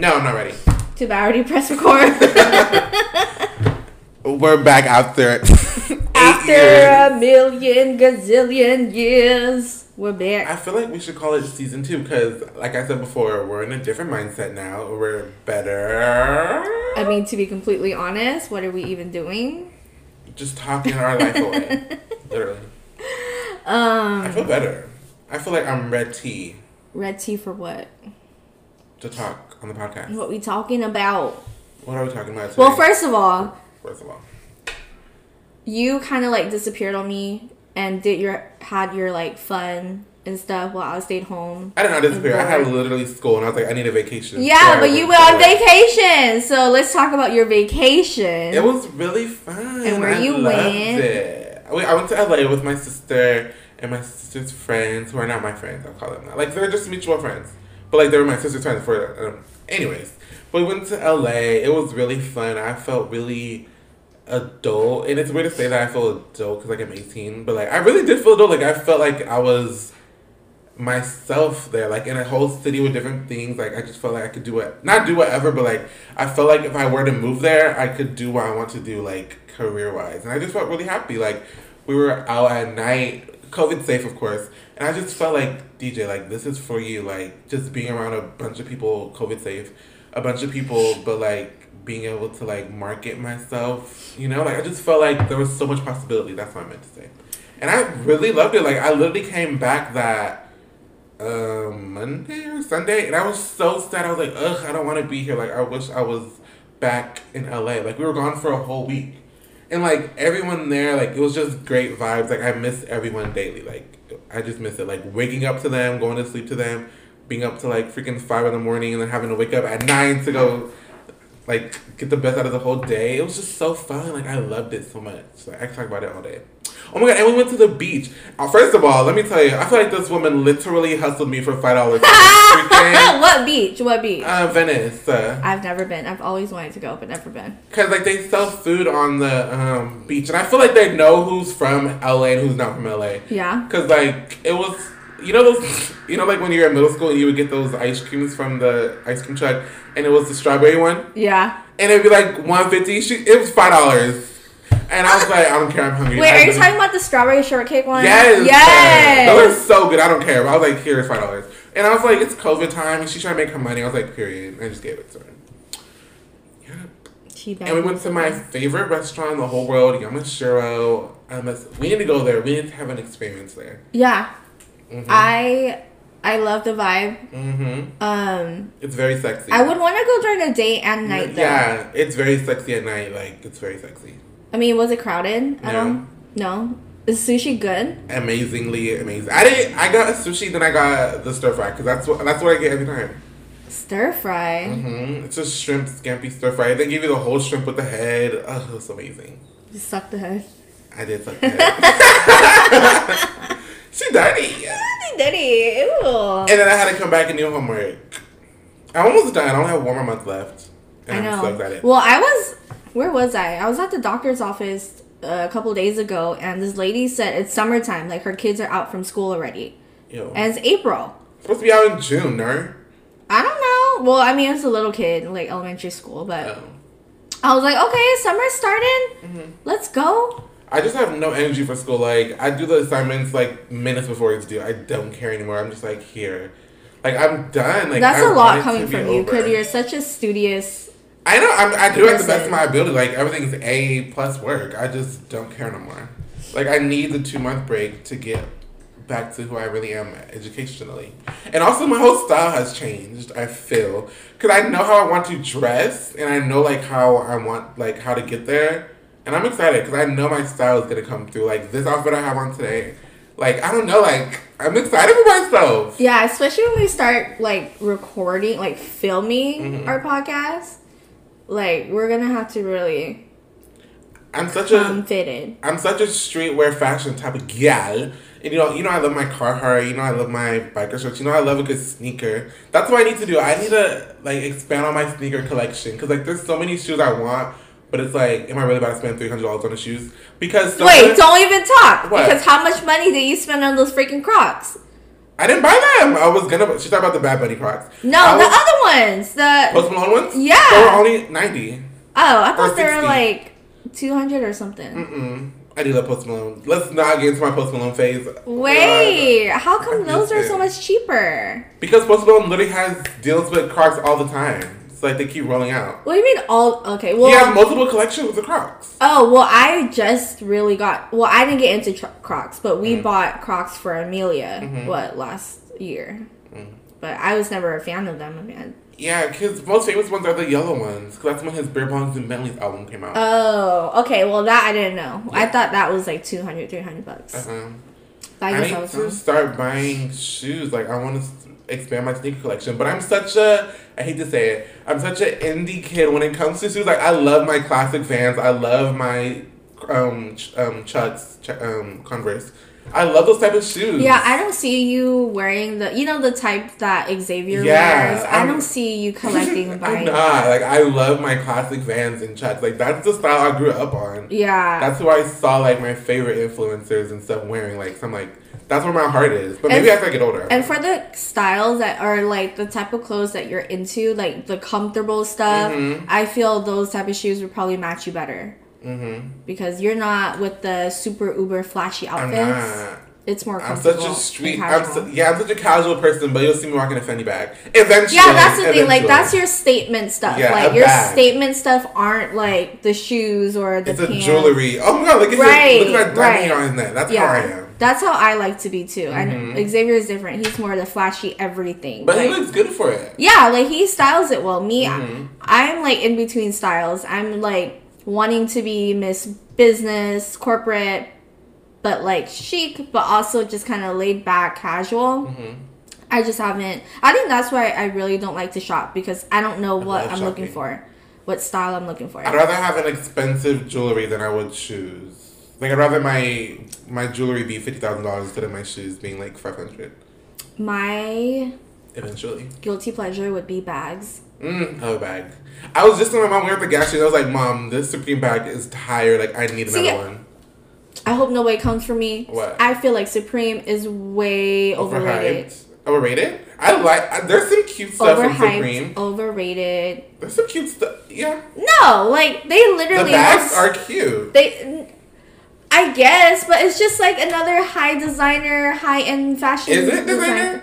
No, I'm not ready. Too bad I already pressed record. We're back after After years. a million gazillion years, we're back. I feel like we should call it season two because, like I said before, we're in a different mindset now. We're better. I mean, to be completely honest, what are we even doing? Just talking our life away. Literally. I Um, feel better. I feel like I'm red tea. red tea for what? to talk on the podcast. What we talking about? What are we talking about today? Well, first of all, First of all. you kind of like disappeared on me and did your had your like fun and stuff while I stayed home. I did not disappear. I had literally school and I was like, I need a vacation. Yeah, So but you went on vacation, so let's talk about your vacation. It was really fun. And where I you loved went? It. I went to LA with my sister and my sister's friends, who are not my friends. I'll call them that. Like they're just mutual friends, but like they were my sister's friends for. Um, anyways, we went to LA. It was really fun. I felt really adult, and it's weird to say that I feel adult because like I'm 18, but like I really did feel adult. Like I felt like I was myself there, like in a whole city with different things. Like I just felt like I could do it, not do whatever, but like I felt like if I were to move there, I could do what I want to do, like career wise, and I just felt really happy. Like we were out at night, COVID safe, of course, and I just felt like DJ, like this is for you, like just being around a bunch of people, COVID safe, a bunch of people, but like being able to like market myself, you know, like I just felt like there was so much possibility. That's what I meant to say. And I really loved it. Like I literally came back that um Monday or Sunday, and I was so sad. I was like, ugh, I don't want to be here. Like I wish I was back in LA. Like we were gone for a whole week, and like everyone there, like it was just great vibes. Like I miss everyone daily. Like I just miss it. Like waking up to them, going to sleep to them, being up to like freaking five in the morning, and then having to wake up at nine to go. Like get the best out of the whole day. It was just so fun. Like I loved it so much. Like I could talk about it all day. Oh my god! And we went to the beach. Uh, first of all, let me tell you, I feel like this woman literally hustled me for five dollars. what beach? What beach? uh, Venice, uh, I've never been. I've always wanted to go, but never been. cause like they sell food on the um, beach, and I feel like they know who's from LA and who's not from LA. Yeah. Cause like it was, you know those, you know like when you were in middle school and you would get those ice creams from the ice cream truck, and it was the strawberry one, Yeah. and it'd be like one fifty. She it was five dollars, and I was like, I don't care, I'm hungry. Wait, are you talking about the strawberry shortcake one? Yes. Yes. Those are so good. I don't care. But I was like, here's five dollars. And I was like, it's COVID time, and she's trying to make her money. I was like, period. I just gave it to her. She And we went to my favorite restaurant in the whole world, Yamashiro. Um, we need to go there. We need to have an experience there. Yeah. Mm-hmm. I I love the vibe. mm-hmm. Um, It's very sexy. I would want to go during the day and night though. Yeah, it's very sexy at night. Like it's very sexy. I mean, was it crowded? I No. don't. No. Is sushi good? Amazingly amazing. I didn't. I got sushi, then I got the stir fry because that's what that's what I get every time. Stir fry. hmm It's just shrimp scampi stir fry. They give you the whole shrimp with the head. Oh, it was amazing. You suck the head. I did suck the head. she dirty. Daddy, ew. And then I had to come back and do homework. I'm almost done. I only have one more month left. And I I'm know. so. Well, I was. Where was I? I was at the doctor's office a couple days ago, and this lady said it's summertime. Like her kids are out from school already, Ew. and it's April. supposed to be out in June, no? I don't know. Well, I mean, it's a little kid, like elementary school, but Oh. I was like, okay, summer's starting. Mm-hmm. Let's go. I just have no energy for school. Like I do the assignments like minutes before it's due. I don't care anymore. I'm just like here. Like I'm done. Like That's a a lot coming from you because you're such a studious. I know. I'm, I do it at the best of my ability. Like everything's A plus work. I just don't care no more. Like I need the two month break to get back to who I really am educationally, and also my whole style has changed. I feel because I know how I want to dress, and I know like how I want like how to get there, and I'm excited because I know my style is gonna come through. Like this outfit I have on today. Like I don't know. Like I'm excited for myself. Yeah, especially when we start like recording, like filming Mhm. our podcast. Like we're gonna have to really I'm such a fitted. I'm such a streetwear fashion type of gal. And you know, you know, I love my Carhartt. You know, I love my biker shorts. You know, I love a good sneaker. That's what I need to do. I need to like expand on my sneaker collection because like there's so many shoes I want, but it's like, am I really about to spend three hundred dollars on the shoes? Because Wait, don't even talk. What? Because how much money did you spend on those freaking Crocs? I didn't buy them. I was gonna. She talked about the Bad Bunny Crocs. No, the other ones. The Post Malone ones. Yeah. they were only ninety. oh, I thought they were like two hundred or something. Mm-mm. I do love Post Malone. Let's not get into my Post Malone phase. Wait, how come I those are missed so much cheaper? Because Post Malone literally has deals with Crocs all the time. It's like they keep rolling out. What do you mean all? Okay, well, he has multiple collections of Crocs. Oh well, I just really got. Well, I didn't get into tr- Crocs, but we Mm. bought Crocs for Amelia. Mhm. What last year? Mm. But I was never a fan of them. I mean, Yeah, because most famous ones are the yellow ones. Because that's when his Beerbongs and Bentleys album came out. oh, okay. Well, that I didn't know. I thought that was like 200, 300 bucks. uh-huh. I I, guess need to start buying shoes. Like I want to expand my sneaker collection, but I'm such a I hate to say it. I'm such an indie kid when it comes to shoes. Like I love my classic Vans. I love my um ch- um Chucks ch- um Converse. I love those type of shoes. Yeah, I don't see you wearing the, you know, the type that Xavier Yeah, wears. I I'm- don't see you collecting I'm not like I love my classic Vans and Chucks. Like that's the style I grew up on. Yeah. That's who I saw like my favorite influencers and stuff wearing. Like so I'm like that's where my heart is. But maybe And- as I get older. And for the styles that are like the type of clothes that you're into, like the comfortable stuff, Mhm. I feel those type of shoes would probably match you better mm-hmm. because you're not with the super uber flashy outfits. It's more comfortable. I'm such a street. I'm su- yeah, I'm such a casual person, but you'll see me walking a Fendi bag eventually. yeah, that's the thing. Like that's your statement stuff. Yeah, like your bag. statement stuff aren't like the shoes or the It's a jewelry. Oh my god, look at Right, look at that diamond right. on neck. That's Yeah, how I am. That's how I like to be too. I Mhm. know Xavier is different. He's more the flashy everything. But like, he looks good for it. Yeah, like he styles it well. Me, Mhm. I'm like in between styles. I'm like wanting to be Miss Business, corporate, but like chic, but also just kind of laid back, casual. Mhm. I just haven't. I think that's why I really don't like to shop because I don't know what I'm looking for, what style I'm looking for. I'd rather have an expensive jewelry than I would shoes. Like I'd rather my my jewelry be fifty thousand dollars instead of my shoes being like five hundred. My Eventually. guilty pleasure would be bags. Mm, oh, a bag. I was just telling my mom we were at the gas station. I was like, "Mom, this Supreme bag is tired. Like, I need another See, one." I hope nobody comes for me. What? I feel like Supreme is way overrated. Overhyped. Overrated? I like. I, there's some cute stuff in Supreme. Overhyped, overrated. There's some cute stuff. Yeah. No, like they literally. The literally bags are cute. they. I guess, but it's just like another high designer, high end fashion. Is it designer?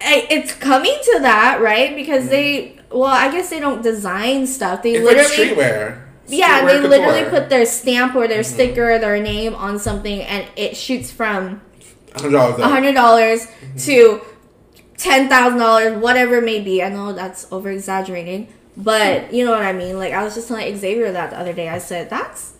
I- It's coming to that, right? Because they, well, I guess they don't design stuff. They Mm. It's like literally, streetwear. yeah, Streetwear they literally put their stamp or their Mhm. sticker, their name on something, and it shoots from hundred dollars. hundred dollars Mm-hmm. to ten thousand dollars, whatever it may be. I know that's over exaggerating, but you know what I mean. Like I was just telling Xavier that the other day. I said that's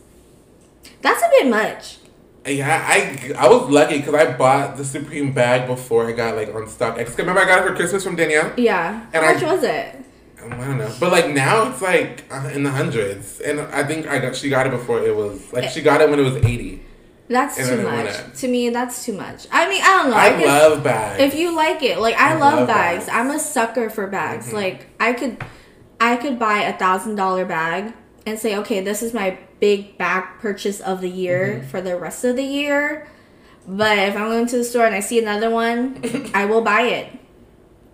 that's a bit much. Yeah, I I was lucky because I bought the Supreme bag before it got like on stock. Because remember I got it for Christmas from Danielle. Yeah. And How I- much was it? I don't know, but like now it's like uh, in the hundreds, and I think I got she got it before it was like she got it when it was eighty. That's And too then it went much. To me, that's too much. I mean, I don't know. I, I love bags. if you like it, like I, I love, love bags. bags. I'm a sucker for bags. Mhm. Like I could, I could buy a thousand dollar bag and say, okay, this is my big bag purchase of the year Mhm. for the rest of the year. But if I'm going to the store and I see another one, I will buy it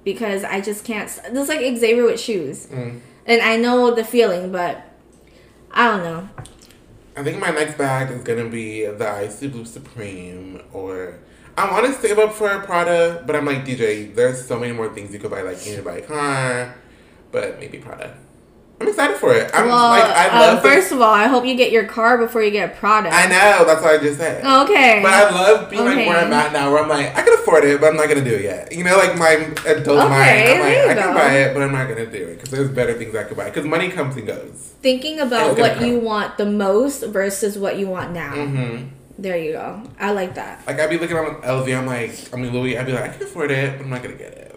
because I just can't. s- It's like Xavier with shoes, Mm. and I know the feeling, but I don't know. I think my next bag is gonna be the Icy Blue Supreme, or I want to save up for a Prada, but I'm like DJ. There's so many more things you could buy. Like you need to buy a car, but maybe Prada. I'm excited for it. I'm well, like I um, love. this- first of all, I hope you get your car before you get a Prada. I know that's what I just said. Okay. But I love being like where I'm at now, where I'm like, I can afford it, but I'm not gonna do it yet. You know, like my adult Okay, mind, I'm like, I can buy it, but I'm not gonna do it because there's better things I could buy. Because money comes and goes. Thinking about what you want the most versus what you want now. hmm There you go. I like that. Like I'd be looking on LV, I'm like, I mean Louis, I'd be like, I can afford it, but I'm not gonna get it.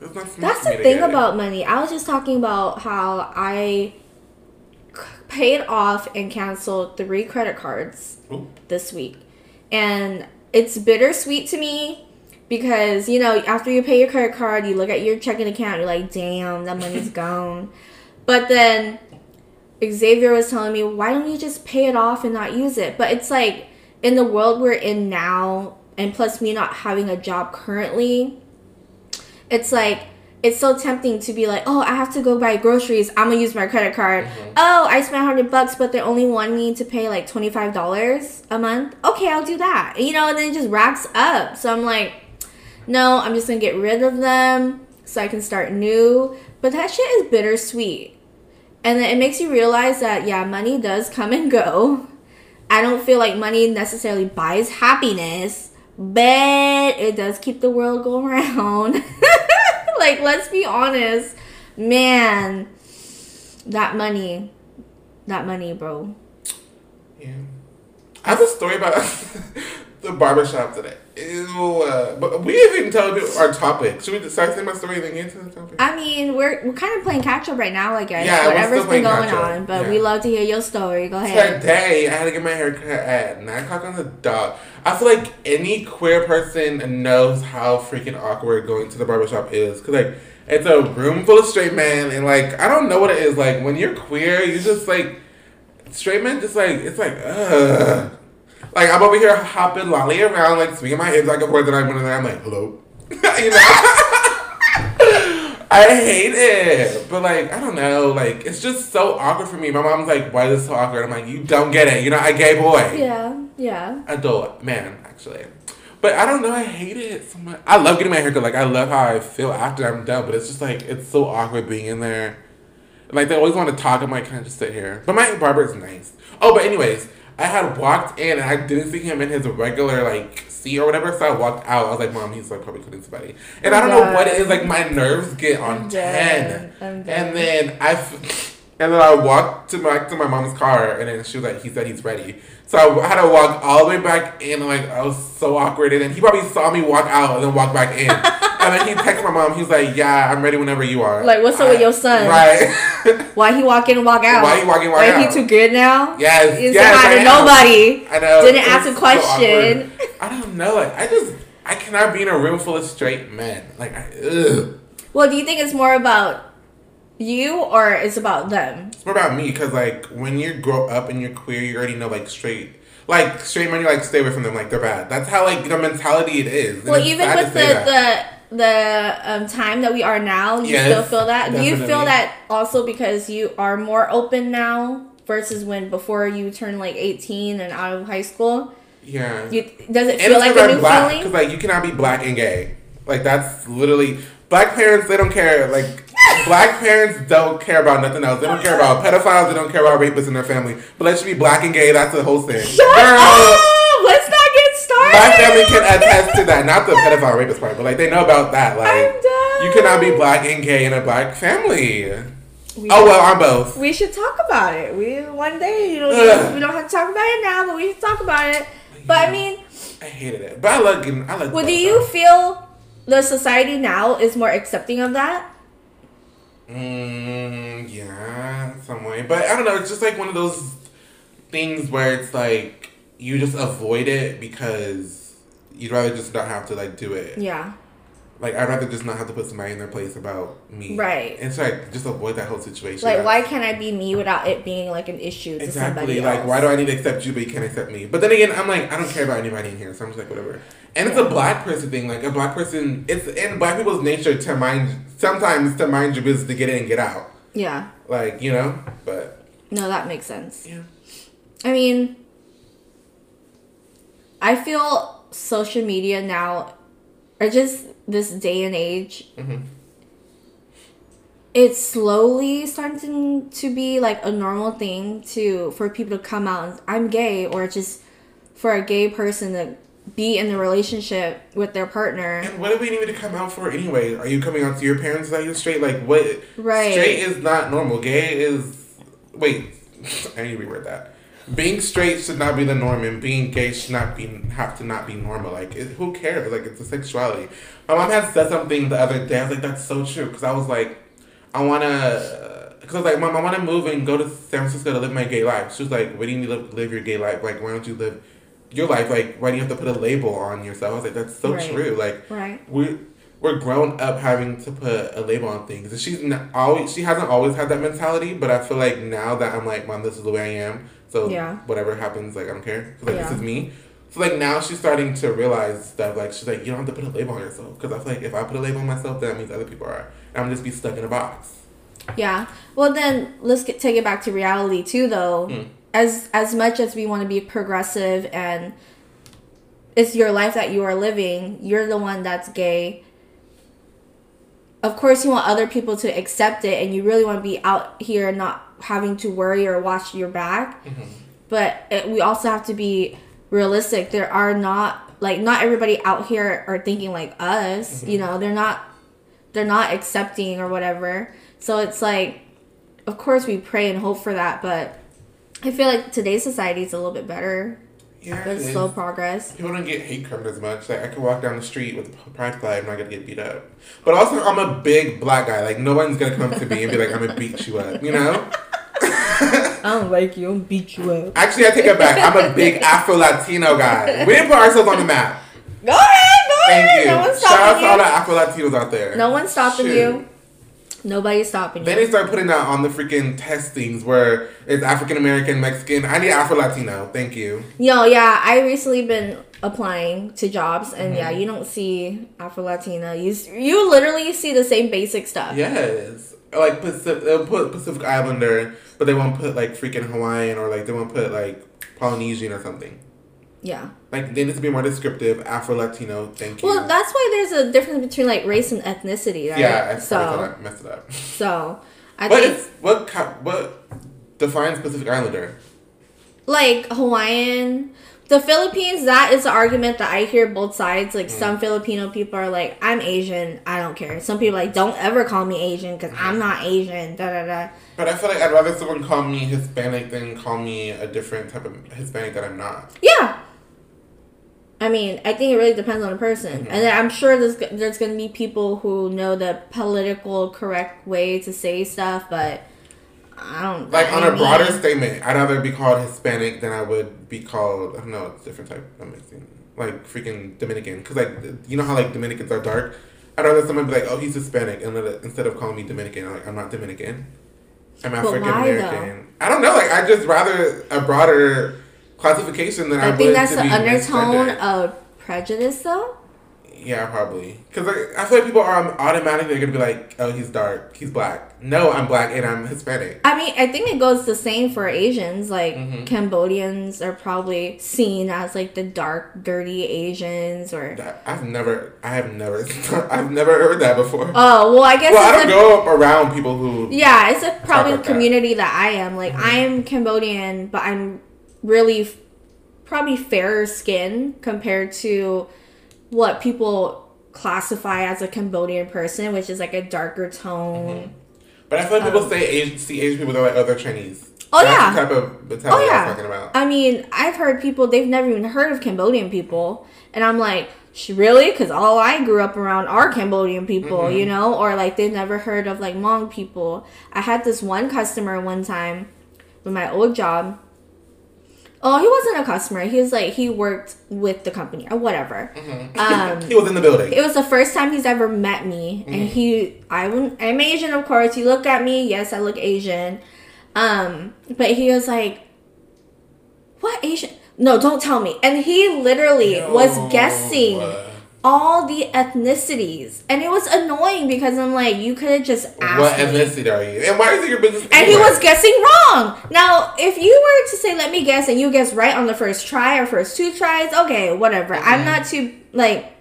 It's not That's the thing about money. I was just talking about how I c- paid off and canceled three credit cards Ooh. this week. And it's bittersweet to me because, you know, after you pay your credit card, you look at your checking account, you're like, damn, that money's gone. But then Xavier was telling me, why don't you just pay it off and not use it? But it's like in the world we're in now and plus me not having a job currently, it's like it's so tempting to be like, oh, I have to go buy groceries. I'm gonna use my credit card. Mm-hmm. Oh, I spent hundred bucks, but they only want me to pay like twenty five dollars a month. Okay, I'll do that. You know, and then it just racks up. So I'm like, no, I'm just gonna get rid of them so I can start new. But that shit is bittersweet. And then it makes you realize that yeah, money does come and go. I don't feel like money necessarily buys happiness, but it does keep the world going around. like let's be honest. Man, that money. That money, bro. Yeah. I have a story about the barbershop today. Ew, uh, but we didn't even tell you our topic. Should we start saying my story and then get into the topic? I mean, we're we're kind of playing catch up right now, I guess. Yeah, still been going on, but Yeah. we love to hear your story. Go ahead. Today, I had to get my hair cut at 9 o'clock on the dot. I feel like any queer person knows how freaking awkward going to the barbershop is. Because, like, it's a room full of straight men, and, like, I don't know what it is. Like, when you're queer, you just, like, straight men just, like, it's like, ugh. Like, I'm over here hopping, lolly around, like, swinging my hips like a horse, and I'm there, I'm like, hello? you know? I hate it. But like, I don't know, like it's just so awkward for me. My mom's like, why is this so awkward? I'm like, you don't get it. You're not a gay boy. Yeah, yeah. Adult man, actually. But I don't know, I hate it so much. I love getting my hair haircut, like I love how I feel after I'm done, but it's just like it's so awkward being in there. Like they always want to talk, I'm like, can I just sit here? But my barber is nice. Oh, but anyways, I had walked in and I didn't see him in his regular like seat or whatever, so I walked out. I was like, Mom, he's like probably cutting somebody. And I don't know what it is, like my nerves get on I'm ten. And then I, f- and then I walked to my to my mom's car, and then she was like, he said he's ready. So I had to walk all the way back in, and like I was so awkward. And then he probably saw me walk out and then walk back in. and then he texted my mom. He's like, "Yeah, I'm ready whenever you are." Like, what's up with your son? Right. Why he walk in and walk out? Why he walk in, walk Why out? he too good now? yes. He yes, I to nobody. I know. Didn't ask a question. awkward. I don't know. Like I just I cannot be in a room full of straight men. Like I, ugh. Well, do you think it's more about you or it's about them? It's more about me because like when you grow up and you're queer, you already know like straight, like straight men. You like stay away from them, like they're bad. That's how like the mentality it is. And Well, even with the the the um, time that we are now, you Yes, still feel that. Do you feel that also because you are more open now versus when before you turned like eighteen and out of high school? yeah, You does it feel it's like a new black feeling? because like you cannot be black and gay. Like that's literally black parents. They don't care. Like black parents don't care about nothing else. They don't care about pedophiles. They don't care about rapists in their family. But let's be black and gay. That's the whole thing. Shut up! Let's not get started. My family can attest to that. Not the pedophile rapist part, but like they know about that. Like I'm done. you cannot be black and gay in a black family. We, Oh well, I'm both. we should talk about it. We one day, you know, we don't have to talk about it now, but we should talk about it. But I mean, I hated it, but I like. I like. well, do you feel the society now is more accepting of that? Mm, yeah, some way, but I don't know. It's just like one of those things where it's like you just avoid it because you'd rather just not have to like do it. Yeah. Like I'd rather just not have to put somebody in their place about me. Right. And so I just avoid that whole situation. Like, why can't I be me without it being like an issue to Exactly. somebody Like, else? why do I need to accept you, but you can't accept me? But then again, I'm like, I don't care about anybody in here, so I'm just like, whatever. And it's a black person thing. Like, a black person, it's in black people's nature to mind, sometimes to mind your business to get in and get out. Yeah. Like, you know? But, No, that makes sense. yeah. I mean, I feel social media now, or just this day and age, Mhm. it's slowly starting to be like a normal thing to for people to come out and I'm gay, or just for a gay person to be in a relationship with their partner. And what do we need to come out for anyway? Are you coming out to your parents that you're straight? Like, what? Right. Straight is not normal. Gay is. Wait, I need to reword that. Being straight should not be the norm, and being gay should not be have to not be normal. Like, it, who cares? Like, it's a sexuality. My mom had said something the other day. I was like, that's so true. Because I was like, I want to. Because I was like, Mom, I want to move and go to San Francisco to live my gay life. She was like, Why do you need to live, live your gay life? Like, why don't you live your life? Like, why do you have to put a label on yourself? I was like, That's so Right. true. Like, Right. we we're grown up having to put a label on things. And she's not always she hasn't always had that mentality, but I feel like now that I'm like, mom, this is the way I am. So Yeah. whatever happens, like I don't care. like this is me. So like now she's starting to realize stuff. Like she's like, you don't have to put a label on yourself because I feel like if I put a label on myself, then that means other people are. And I'm just be stuck in a box. Yeah. Well, then let's get take it back to reality too, though. Hmm. As as much as we want to be progressive and it's your life that you are living, you're the one that's gay. Of course, you want other people to accept it, and you really want to be out here not having to worry or watch your back. Mm-hmm. But it, we also have to be realistic. There are not like not everybody out here are thinking like us. You mm-hmm. know, they're not they're not accepting or whatever. So it's like, of course, we pray and hope for that, but I feel like today's society is a little bit better. Yeah, There's it is. slow progress. People don't get hate crimed as much. Like I could walk down the street with a pride flag, I'm not gonna get beat up. But also, I'm a big black guy. Like no one's gonna come to me and be like, I'm gonna beat you up. You know? I don't like you. I'm beat you up. Actually, I take it back. I'm a big Afro Latino guy. We didn't put ourselves on the map. Go ahead, go Thank ahead. you. No one's Shout out stopping to all the you. Afro Latinos out there. No one's stopping Shoot. you. Nobody's stopping you. Then you. they start putting that on the freaking testings where it's African American, Mexican. I need Afro Latino. Thank you. Yo, yeah, I recently been applying to jobs, and Mm-hmm. yeah, you don't see Afro Latina. You you literally see the same basic stuff. Yes. Like Pacific, they'll put Pacific Islander, but they won't put like freaking Hawaiian or like they won't put like Polynesian or something. Yeah. Like they need to be more descriptive. Afro Latino. Thank you. Well, that's why there's a difference between like race and ethnicity, right? yeah, I so I messed it up. so I What think is what what defines Pacific Islander? like Hawaiian, the Philippines. That is the argument that I hear both sides. Like some Mm. Filipino people are like, "I'm Asian, I don't care." Some people are like, "Don't ever call me Asian because I'm not Asian." Da da da. But I feel like I'd rather someone call me Hispanic than call me a different type of Hispanic that I'm not. Yeah. I mean, I think it really depends on the person, Mm-hmm. and then I'm sure there's there's gonna be people who know the political correct way to say stuff, but I don't Like I on a broader statement, I'd rather be called Hispanic than I would be called. I don't know, it's a different type. I'm mixing like freaking Dominican, because like you know how like Dominicans are dark. I'd rather someone be like, "Oh, he's Hispanic," and then instead of calling me Dominican, I'm like, "I'm not Dominican. I'm African American." I don't know. Like I just rather a broader classification than I, I think that's to the be undertone of prejudice, though. Yeah, probably. Because like, I feel like people are automatically gonna be like, "Oh, he's dark, he's black." No, I'm black and I'm Hispanic. I mean, I think it goes the same for Asians. Like Mhm. Cambodians are probably seen as like the dark, dirty Asians, or I've never, I have never, I've never heard that before. oh well, I guess well, I don't a- go around people who. Yeah, it's a probably like that. community that I am. Like Mm-hmm. I am Cambodian, but I'm really f- probably fairer skin compared to what people classify as a Cambodian person, which is like a darker tone. But I feel like people Um, say Asian, see Asian people, they're like, oh, they're Chinese. Oh, That's yeah. the type of mentality Oh, yeah. I'm talking about. I mean, I've heard people they've never even heard of Cambodian people, and I'm like, "Sh- really? Because all I grew up around are Cambodian people, Mhm. you know, or like they've never heard of like Hmong people. I had this one customer one time with my old job. Oh, he wasn't a customer. He was like he worked with the company or whatever. Mhm. Um, he was in the building. It was the first time he's ever met me, and he, I I'm Asian, of course. He looked at me. Yes, I look Asian. Um, but he was like, "What Asian? No, don't tell me." And he literally was guessing all the ethnicities, and it was annoying because I'm like, you could have just asked What me. ethnicity are you? And why is it your business? And he was guessing wrong. Now, if you were to say, let me guess, and you guess right on the first try or first two tries, okay, whatever. I'm Mhm. not too, like,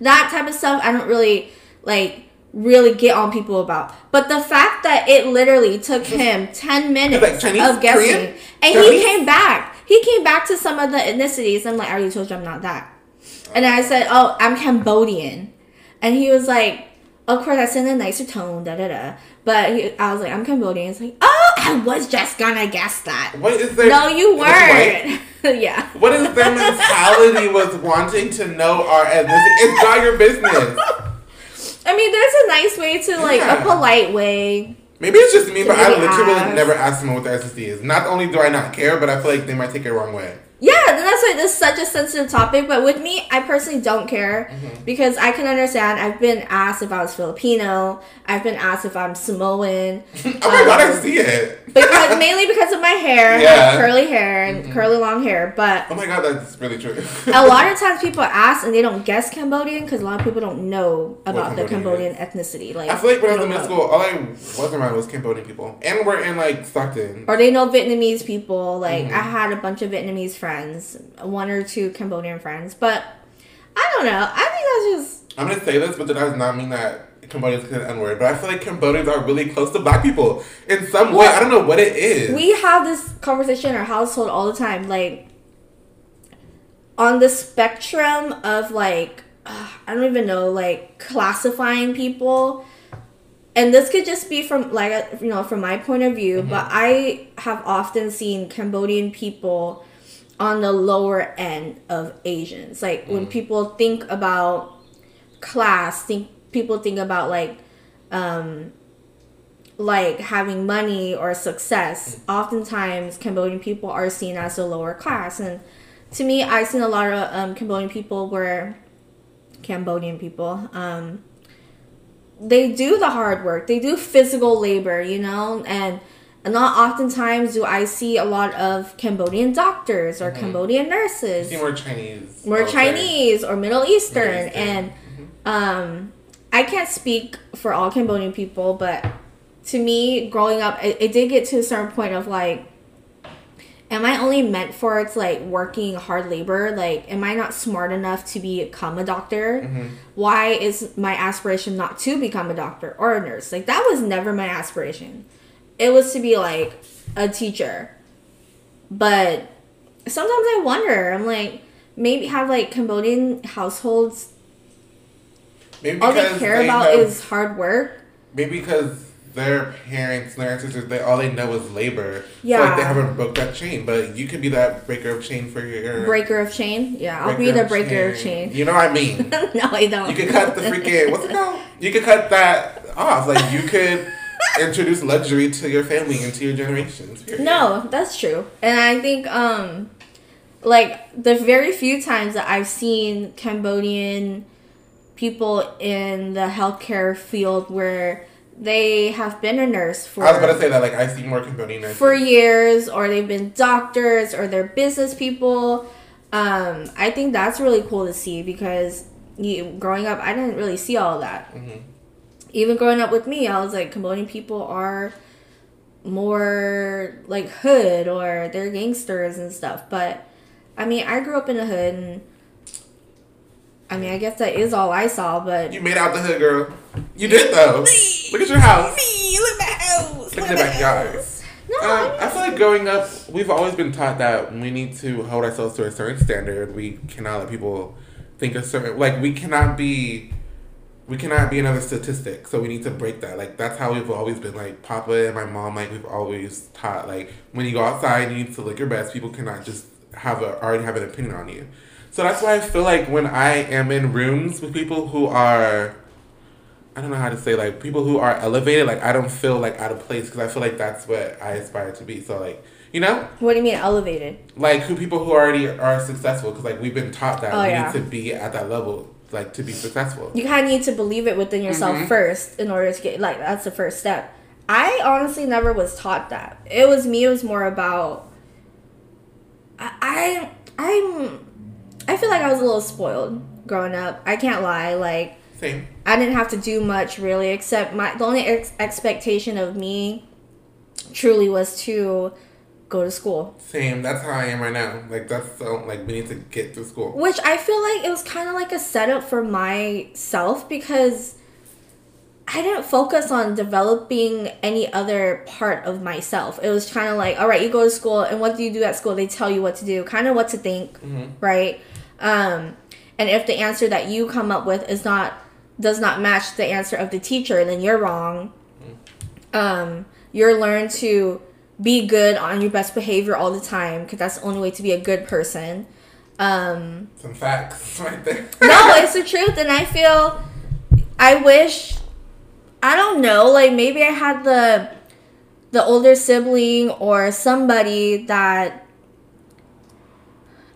that type of stuff, I don't really, like, really get on people about. But the fact that it literally took him 10 minutes like Chinese, of guessing, Korean, and Japanese? he came back. He came back to some of the ethnicities. I'm like, I already told you I'm not that. And I said, oh, I'm Cambodian. And he was like, of course, I said in a nicer tone, da da da. But he, I was like, I'm Cambodian. He's like, oh, I was just gonna guess that. What is their? No, you weren't. yeah. What is their mentality with wanting to know our ethnicity? It's not your business. I mean, there's a nice way to, like, Yeah. a polite way. Maybe it's just me, but I literally ask. never ask someone what their ethnicity is. Not only do I not care, but I feel like they might take it the wrong way. Yeah, and that's why it's such a sensitive topic. But with me, I personally don't care Mm-hmm. because I can understand. I've been asked if I was Filipino. I've been asked if I'm Samoan. oh my god, I see it. Because mainly because of my hair, Yeah. curly hair and curly long hair. But Oh my god, that's really true. a lot of times people ask and they don't guess Cambodian because a lot of people don't know about the Cambodian Cambodian ethnicity. Like I feel like when I was in middle school, all I was around was Cambodian people, and we're in like Stockton. or they know Vietnamese people. Like Mhm. I had a bunch of Vietnamese friends, one or two Cambodian friends, but I don't know. I think that's just I'm gonna say this, but that does not mean that Cambodians can N word. But I feel like Cambodians are really close to black people in some way. I don't know what it is. we have this conversation in our household all the time. Like on the spectrum of like uh, I don't even know like classifying people. And this could just be from like you know from my point of view, but I have often seen Cambodian people on the lower end of Asians. Like when people think about class, think people think about like um like having money or success. Oftentimes Cambodian people are seen as a lower class and to me I've seen a lot of um, Cambodian people where Cambodian people um they do the hard work. They do physical labor, you know, and not oftentimes do I see a lot of Cambodian doctors or Cambodian nurses See more Chinese. more I would say. Chinese or Middle Eastern, Middle Eastern. and um, I can't speak for all Cambodian people, but to me, growing up, it, it did get to a certain point of like, am I only meant for it's like working hard labor? Like, am I not smart enough to become a doctor? Mm-hmm. Why is my aspiration not to become a doctor or a nurse? Like, that was never my aspiration. It was to be like a teacher. But sometimes I wonder, I'm like, maybe have like Cambodian households, Maybe all they care they about have- is hard work. maybe because their parents, their ancestors, they all they know is labor. So Yeah. like they haven't broke that chain, but you could be that breaker of chain for your Breaker of chain? Yeah, I'll be the breaker of chain. You know what I mean? no, I don't. You could cut the freaking what's it called? You could cut that off. Like you could introduce luxury to your family and to your generations. period. No, that's true. And I think um like the very few times that I've seen Cambodian people in the healthcare field where they have been a nurse for I was about to say that like I see more Cambodian nurses. for years or they've been doctors or they're business people. Um I think that's really cool to see because you, growing up I didn't really see all that. Mhm. Even growing up with me, I was like Cambodian people are more like hood or they're gangsters and stuff. But I mean, I grew up in a hood and I mean, I guess that is all I saw, but You made out the hood, girl. You did though. Look at your house. me, look at my house. Look at the backyard. No, Um, I feel like growing up, we've always been taught that we need to hold ourselves to a certain standard. We cannot let people think a certain like we cannot be we cannot be another statistic. So we need to break that. Like that's how we've always been. Like Papa and my mom, like we've always taught. Like when you go outside, you need to look your best. People cannot just have a already have an opinion on you. So that's why I feel like when I am in rooms with people who are I don't know how to say like people who are elevated. Like I don't feel like out of place because I feel like that's what I aspire to be. So like you know, what do you mean elevated? like who people who already are successful because like we've been taught that Oh, we yeah. need to be at that level like to be successful. You kind of need to believe it within yourself Mhm. first in order to get like that's the first step. I honestly never was taught that. It was me. It was more about. I, I I'm. I feel like I was a little spoiled growing up. I can't lie. Like Same. I didn't have to do much really, except my the only ex- expectation of me truly was to go to school. Same. That's how I am right now. Like that's so like we need to get to school. Which I feel like it was kind of like a setup for myself because I didn't focus on developing any other part of myself. It was kind of like, all right, you go to school, and what do you do at school? They tell you what to do, kind of what to think, Mhm. right? Um, and if the answer that you come up with is not does not match the answer of the teacher, then you're wrong. Um, you're learned to be good on your best behavior all the time because that's the only way to be a good person. Um, Some facts right there. no, it's the truth, and I feel I wish I don't know, like maybe I had the the older sibling or somebody that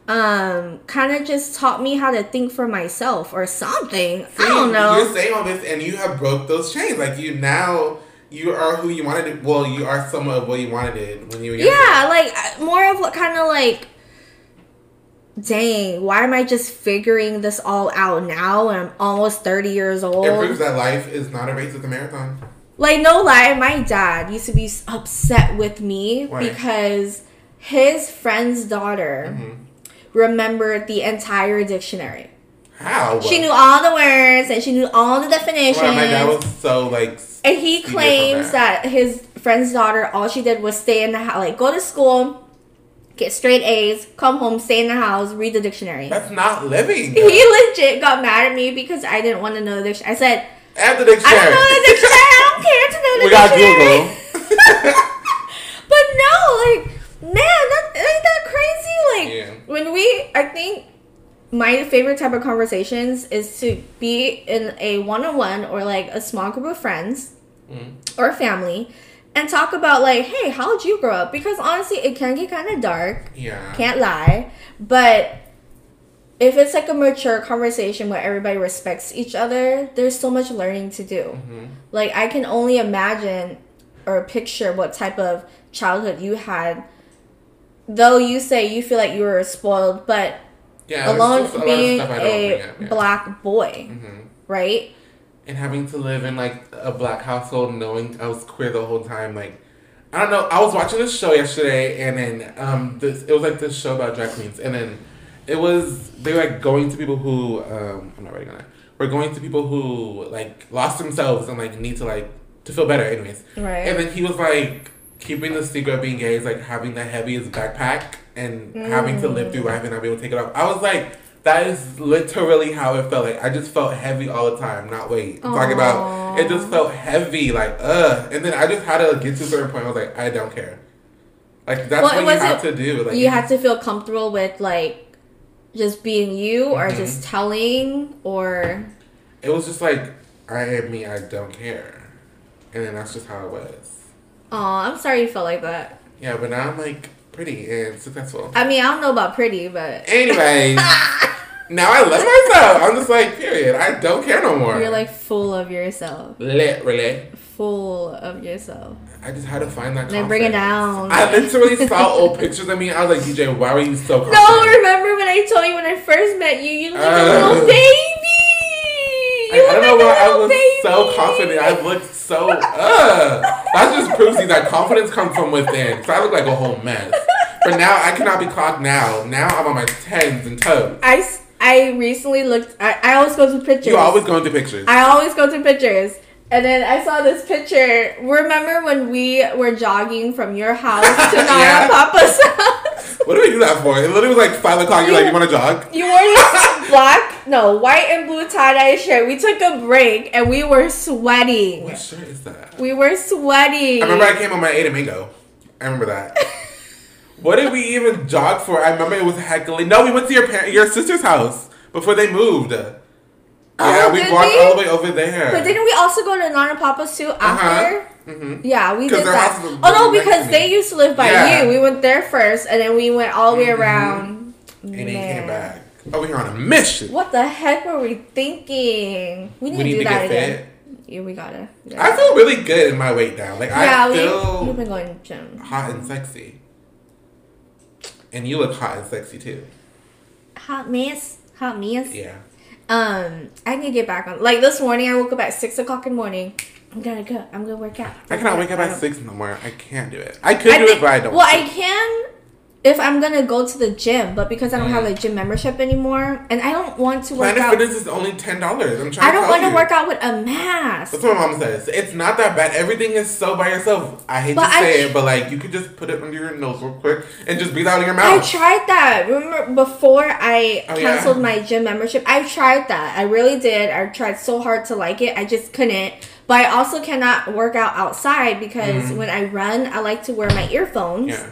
um kind of just taught me how to think for myself or something. See, I don't know. You're saying all this, and you have broke those chains. Like you now, you are who you wanted to. Well, you are somewhat of what you wanted it when you were younger. Yeah, like uh, more of what kind of like dang, why am I just figuring this all out now and I'm almost 30 years old. It proves that life is not a race; it's a marathon. Like no lie, my dad used to be upset with me Why? because his friend's daughter Mhm. remembered the entire dictionary. How? She knew all the words and she knew all the definitions. Wow, my dad was so like. And he claims did that his friend's daughter, all she did was stay in the house, like go to school, get straight A's, come home, stay in the house, read the dictionary. That's not living. He legit got mad at me because I didn't want to know the dictionary. I said, Add the dictionary. I don't know the dictionary. I don't care to know the dictionary. we got. Google. But no, like, man, that ain't that crazy? Like, Yeah. when we, I think my favorite type of conversations is to be in a one on one or like a small group of friends Mhm. or family and talk about, like, hey, how'd you grow up? Because honestly, it can get kind of dark. Yeah. Can't lie. But if it's like a mature conversation where everybody respects each other, there's so much learning to do. Mhm. Like I can only imagine or picture what type of childhood you had. Though you say you feel like you were spoiled, but Yeah. alone being stuff I don't a up, yeah. black boy, Mhm. right? and having to live in like a black household knowing I was queer the whole time like I don't know I was watching this show yesterday and then um this it was like this show about drag queens and then it was they were like going to people who um I'm not writing on it we're going to people who like lost themselves and like need to like to feel better anyways Right. and then he was like keeping the secret of being gay is like having the heaviest backpack and having to live through life and not be able to take it off. I was like that is literally how it felt. Like I just felt heavy all the time not weight. I'm talking about it just felt heavy like ugh. And then I just had to get to a certain point I was like I don't care. Like that's Well, what you have to do like you had to feel comfortable with like just being you or Mhm. just telling or? It was just like I am me I don't care. And then that's just how it was oh i'm sorry you felt like that. Yeah but now I'm like pretty and successful. I mean i don't know about pretty but anyways now I love myself. I'm just like period. I don't care no more. You're like full of yourself. Literally full of yourself. I just had to find that. Like, bring it down. I literally saw old pictures of me. I was like, DJ, why were you so confident? no remember when i told you when i first met you? You looked like a Uh, little baby you I don't know why I was baby. so confident. I looked so. Uh, that just proves you that confidence comes from within. So I look like a whole mess. But now I cannot be clocked. Now, now I'm on my tens and toes. I I recently looked I, I always go to pictures You always go through pictures. I always go to pictures. And then I saw this picture. Remember when we were jogging from your house to Nana Yeah. Papa's house? what did we do that for? It literally was like five o'clock. You're like, you want to jog? You wore this black, no, white and blue tie dye shirt. We took a break and we were sweating. What shirt is that? We were sweating. I remember I came on my eight mango. I remember that. what did we even jog for? I remember it was heckling. No, we went to your parent, your sister's house before they moved. Yeah, Oh, we walked we? all the way over there. But didn't we also go to Nana Papa's too after? hmm Yeah, we did that. Oh no, because they used to live by Yeah. you. We went there first, and then we went all the way Mhm. around. And he Man. came back. Over here on a mission. What the heck were we thinking? We need, We need to do to that get again. fit. Yeah, we gotta. Yeah, I feel really good in my weight now. Like yeah I feel we've been going gym. hot and sexy. And you look hot and sexy too. Hot mess, hot mess. Yeah. Um, I need to get back on. Like this morning, I woke up at six o'clock in the morning. I'm gonna go. I'm gonna work out. I cannot wake up at don't- six no more. I can't do it. I could I do think- it, but I don't. Well, I can if I'm gonna go to the gym, but because I don't have Mm. a gym membership anymore, and I don't want to work Planet out. Fitness is only ten dollars. I'm trying I don't want to work out with a mask. That's what my mom says. It's not that bad. Everything is so by yourself. I hate But to say I- it, but like you could just put it under your nose real quick and just breathe out of your mouth. I tried that. Remember before I Oh, yeah? canceled my gym membership? I tried that. I really did. I tried so hard to like it. I just couldn't. But I also cannot work out outside because Mhm. when I run, I like to wear my earphones. yeah.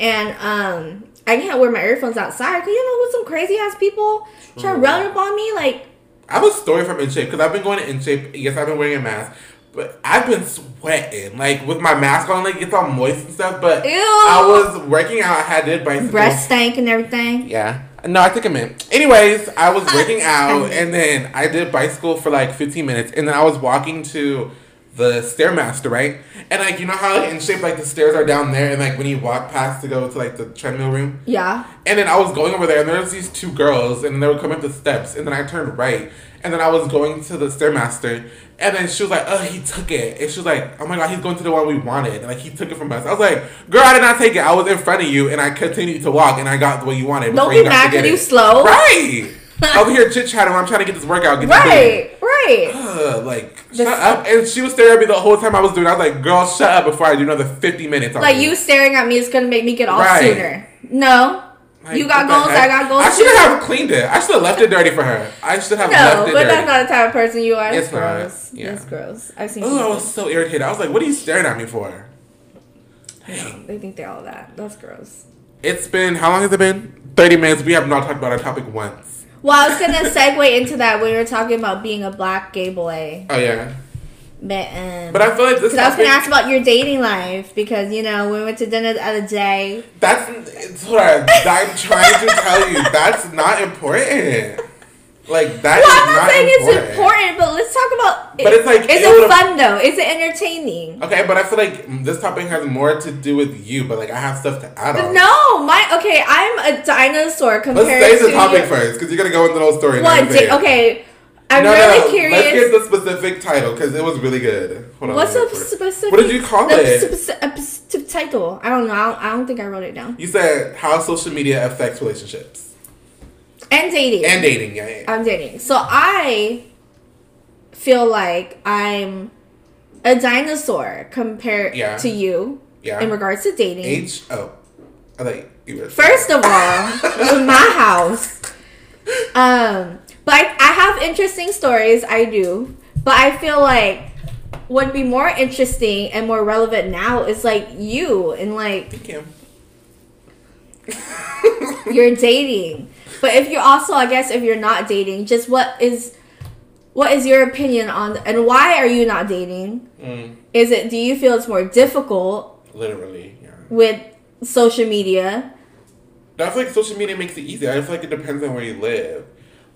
And um I can't wear my earphones outside because you know who's some crazy ass people try to run up on me like I have a story from InShape because I've been going to InShape. Yes, I've been wearing a mask, But I've been sweating, like with my mask on, like it's all moist and stuff. But Ew. I was working out. I had did bicycle. Breast stank and everything. Yeah. No, I think I meant. Anyways, I was working out and then I did bicycle for like 15 minutes and then I was walking to the stairmaster, right? And like you know how like, in shape like the stairs are down there and like when you walk past to go to like the treadmill room. Yeah. And then I was going over there and there was these two girls and they were coming up the steps and then I turned right and then I was going to the stairmaster and then she was like, oh, he took it. And she was like, oh my god, he's going to the one we wanted. And like he took it from us. I was like, girl, I did not take it. I was in front of you and I continued to walk and I got the way you wanted. Don't be mad because you slow. Right. over here chit chatting while I'm trying to get this workout. Get Right. Right. Ugh, like The- shut up, and she was staring at me the whole time I was doing. it. I was like, "Girl, shut up!" Before I do another fifty minutes. Like you. staring at me is gonna make me get off Right. sooner. No. Like, you got goals, I got goals I should have cleaned it. I should have left it dirty for her. I should have No, left it but dirty. that's not the type of person you are. It's It's not, gross. yeah. It's gross. I've seen Oh, I was so irritated. I was like, "What are you staring at me for?" Dang. They think they're all that. That's gross. It's been how long has it been? Thirty minutes. We have not talked about our topic once. Well, I was gonna segue into that when we were talking about being a black gay boy. Oh yeah, But um, but I feel like this. Because I was gonna ask about your dating life because you know we went to dinner the other day. That's it's what I, I'm trying to tell you. That's not important. Like that Well, I'm not, saying important. it's important, but let's talk about. But it's like, is it fun though? Is it entertaining? Okay, but I feel like this topic has more to do with you, but like I have stuff to add on. No, my okay. I'm a dinosaur compared. Let's say the topic you. first, because you're gonna go into the whole story. What? then say Da- it. okay, I'm no, really no, curious. Let's get the specific title because it was really good. Hold on, What's the me look for it. specific? What did you call it? speci- uh, specific title? I don't know. I don't, I don't think I wrote it down. You said how social media affects relationships And dating. and dating. Yeah, yeah. I'm dating. So I feel like I'm a dinosaur compared Yeah. to you yeah. in regards to dating. Age. Oh, I thought you were. First of all, in my house. Um, but I, I have interesting stories. I do, but I feel like what would be more interesting and more relevant now is like you and like Thank you. you're dating. But if you're also, I guess, if you're not dating, just what is what is your opinion on and why are you not dating? Mm, Is it do you feel it's more difficult literally. Yeah. with social media? I feel like social media makes it easy. I feel like it depends on where you live.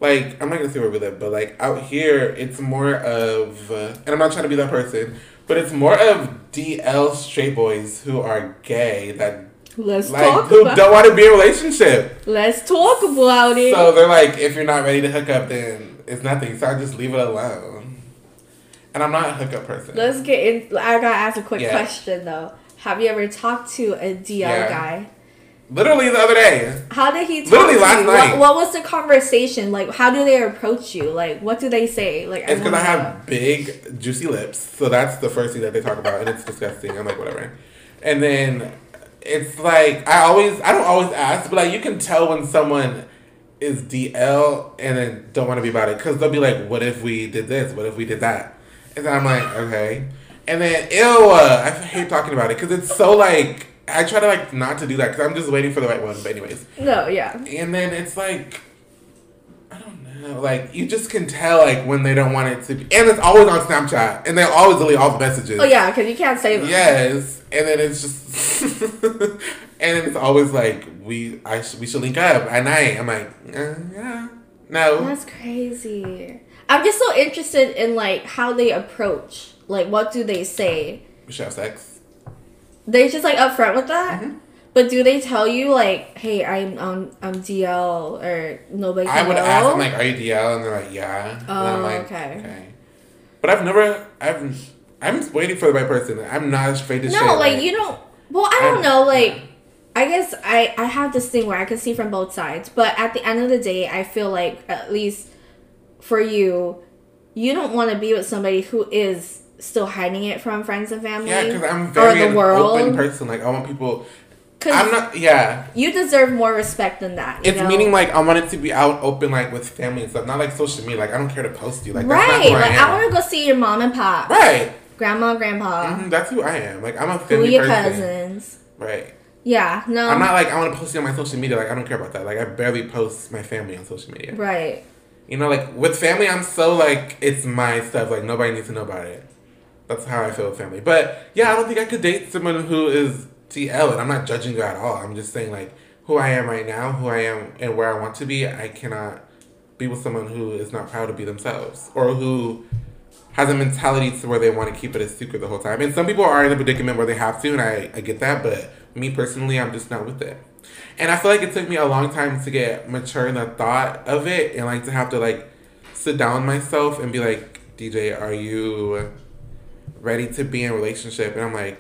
Like, I'm not gonna say where we live, but like out here, it's more of, uh, and I'm not trying to be that person, but it's more of DL straight boys who are gay that Let's like talk who about don't want to be in a relationship. Let's talk about it. So they're like, if you're not ready to hook up, then it's nothing. So I just leave it alone. And I'm not a hookup person. Let's get in. I gotta ask a quick Yeah. question though. Have you ever talked to a DL Yeah. guy? Literally the other day. How did he talk Literally to last you? night. What, what was the conversation like? How do they approach you? Like, what do they say? Like, It's because I have big, juicy lips. So that's the first thing that they talk about, and it's disgusting. I'm like, whatever. And then it's like, I always, I don't always ask, but like, you can tell when someone is DL and then don't want to be about it. Because they'll be like, what if we did this? What if we did that? And then I'm like, okay. And then, ew, I hate talking about it because it's so like, I try to like not to do that because I'm just waiting for the right one. But anyways, No, yeah. and then it's like, I don't know, like you just can tell like when they don't want it to be, and it's always on Snapchat, and they always delete all the messages. Oh yeah, because you can't save them. Yes, and then it's just, and it's always like we I we should link up at night. I'm like, uh, yeah, no. That's crazy. I'm just so interested in like how they approach. Like, what do they say? We should have sex. They just like upfront with that. Mhm. But do they tell you like, "Hey, I'm um I'm DL" or nobody I would know? ask them like, "Are you DL?" And they're like, "Yeah." and I'm Oh, like, okay. okay. But I've never, I've, I'm waiting for the right person. I'm not afraid to no, share. like you don't. Well, I don't I'm- know. Like, I guess I I have this thing where I can see from both sides, but at the end of the day, I feel like at least for you, you don't want to be with somebody who is still hiding it from friends and family. Yeah, because I'm very the world. open person. Like I want people. 'Cause I'm not. Yeah, You deserve more respect than that. you it's know? meaning like I want it to be out open, like with family and stuff. Not like social media. Like I don't care to post you. Like that's right. who Like I I, want to go see your mom and pop, right. Grandma, grandpa, hmm that's who I am. Like I'm a family. who your person. cousins. Right. Yeah. No. I'm not like I want to post you on my social media. Like I don't care about that. Like I barely post my family on social media. right. You know, like with family, I'm so like it's my stuff. Like nobody needs to know about it. That's how I feel with family. But yeah, I don't think I could date someone who is DL, and I'm not judging you at all. I'm just saying like who I am right now, who I am, and where I want to be. I cannot be with someone who is not proud to be themselves or who has a mentality to where they want to keep it a secret the whole time. And some people are in a predicament where they have to, and I, I get that. But me personally, I'm just not with it. And I feel like it took me a long time to get mature in the thought of it, and like to have to like sit down myself and be like, DJ, are you ready to be in a relationship? And I'm like,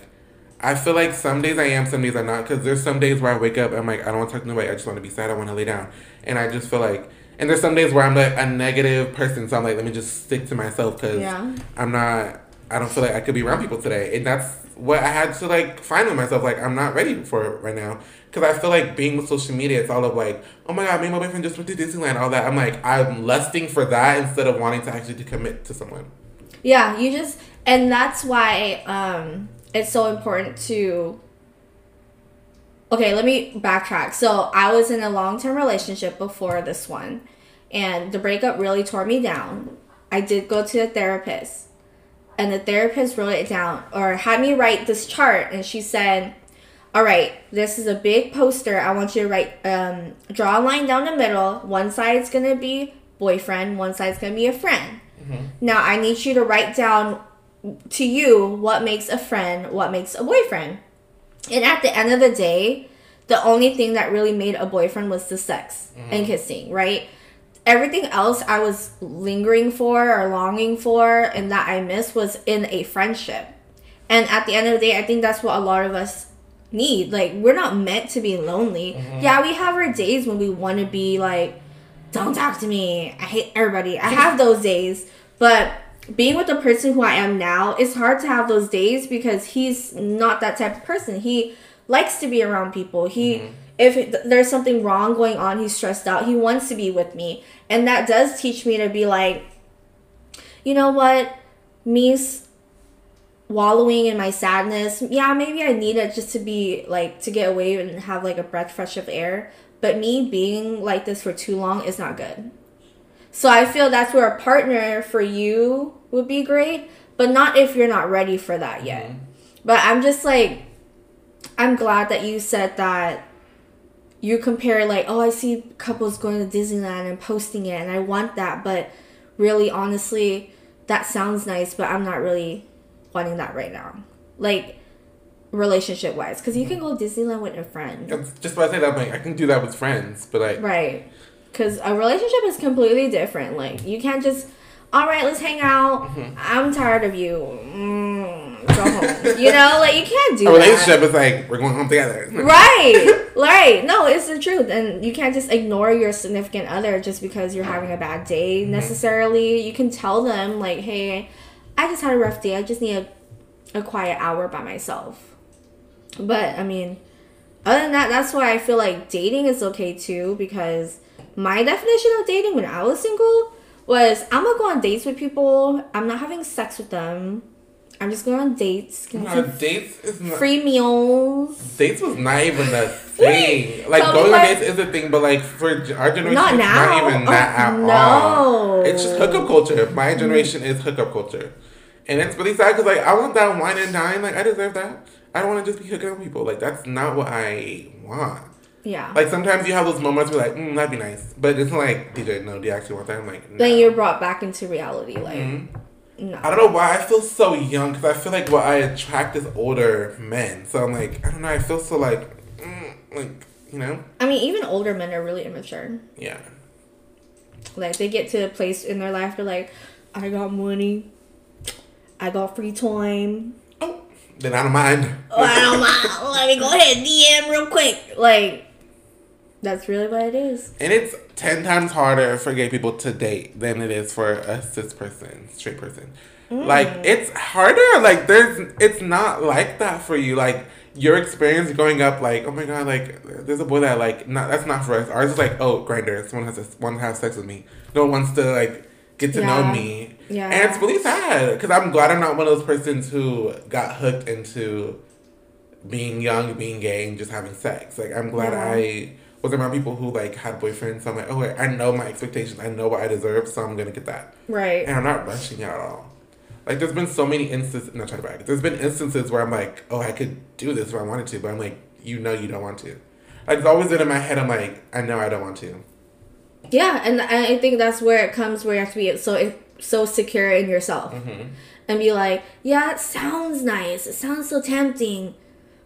I feel like some days I am, some days I'm not. Because there's some days where I wake up, I'm like, I don't want to talk to nobody. I just want to be sad. I want to lay down. And I just feel like, and there's some days where I'm like a negative person. So I'm like, let me just stick to myself because Yeah. I'm not, I don't feel like I could be around people today. And that's what I had to like find with myself. Like, I'm not ready for it right now. Because I feel like being with social media, it's all of like, oh my God, me and my boyfriend just went to Disneyland, all that. I'm like, I'm lusting for that instead of wanting to actually to commit to someone. Yeah, you just and that's why um it's so important to Okay, let me backtrack. So, I was in a long-term relationship before this one, and the breakup really tore me down. I did go to a therapist, and the therapist wrote it down or had me write this chart and she said, "All right, this is a big poster. I want you to write um draw a line down the middle. One side's going to be boyfriend, one side's going to be a friend." Now I need you to write down to you what makes a friend, what makes a boyfriend. And at the end of the day, the only thing that really made a boyfriend was the sex and mm-hmm. kissing, right? Everything else I was lingering for or longing for and that I missed was in a friendship. And at the end of the day, I think that's what a lot of us need. Like, we're not meant to be lonely. Mm-hmm. Yeah, we have our days when we want to be like, don't talk to me. I hate everybody. I have those days. But being with the person who I am now, it's hard to have those days because he's not that type of person. He likes to be around people. He mm-hmm. if there's something wrong going on, he's stressed out. He wants to be with me. And that does teach me to be like, you know what? Me's wallowing in my sadness. Yeah, maybe I need it just to be like to get away and have like a breath fresh of air. But me being like this for too long is not good. So I feel that's where a partner for you would be great, but not if you're not ready for that yet. Mm-hmm. But I'm just like I'm glad that you said that you compare like, oh, I see couples going to Disneyland and posting it and I want that, but really honestly, that sounds nice, but I'm not really wanting that right now. Like relationship wise, because you can mm-hmm. go Disneyland with a friend. That's just what I that, I'm like, I can do that with friends, but like, Right. Because a relationship is completely different. Like, you can't just, all right, let's hang out. I'm tired of you. Mm, go home. you know, like, you can't do a that. relationship is like, we're going home together. Right, right. No, it's the truth. And you can't just ignore your significant other just because you're having a bad day necessarily. You can tell them, like, hey, I just had a rough day. I just need a, a quiet hour by myself. But, I mean, other than that, that's why I feel like dating is okay too because my definition of dating when I was single was I'm gonna go on dates with people. I'm not having sex with them. I'm just going on dates. Getting No, dates is not. free meals. Dates was not even the thing. Like going on dates is a thing, but like for our generation, Not it's now. not even that at Oh, all. no. It's just hookup culture. My mm-hmm. generation is hookup culture, and it's really sad because like I want that wine and dine. Like I deserve that. I don't want to just be hooking up with people. Like that's not what I want. Yeah. Like sometimes you have those moments where like, mm, that'd be nice, but it's like DJ, no, do you actually want that? I'm like, no. then you're brought back into reality. Like, Mhm. no. I don't know why I feel so young because I feel like what I attract is older men. So I'm like, I don't know. I feel so like, mm, like you know, I mean, even older men are really immature. yeah. Like, they get to a place in their life, they're like, I got money, I got free time. Oh, then I don't mind. Oh, I don't mind. Let me go ahead and DM real quick. Like, that's really what it is. And it's ten times harder for gay people to date than it is for a cis person, straight person. Like mm. it's harder. Like there's, it's not like that for you. Like your experience growing up, like oh my god, like there's a boy that like not that's not for us. Ours is like oh Grindr. Someone has to, one to have sex with me. No one wants to like get to know me. Yeah. And it's really sad because I'm glad I'm not one of those persons who got hooked into being young, being gay, and just having sex. Like I'm glad Yeah. I was around people who like had boyfriends. So I'm like, oh, wait, I know my expectations. I know what I deserve, so I'm gonna get that. Right. And I'm not rushing it at all. Like there's been so many instances. Not trying to brag. There's been instances where I'm like, oh, I could do this if I wanted to, but I'm like, you know, you don't want to. Like it's always been in my head. I'm like, I know I don't want to. Yeah, and I think that's where it comes where you have to be so so secure in yourself Mm-hmm. and be like, yeah, it sounds nice, it sounds so tempting,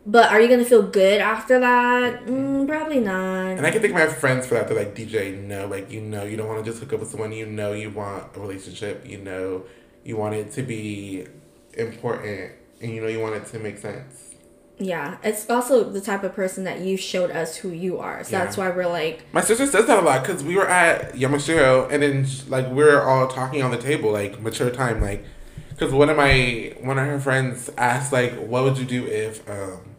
but are you gonna feel good after that? Mm, probably not. And I can think of my friends for that. They're like, DJ, no, like you know, you don't want to just hook up with someone. You know, you want a relationship. You know, you want it to be important, and you know, you want it to make sense. Yeah, it's also the type of person that you showed us who you are. So that's why we're like, My sister says that a lot because we were at Yamashiro and then like we are all talking on the table like mature time like because one of my one of her friends asked like what would you do if um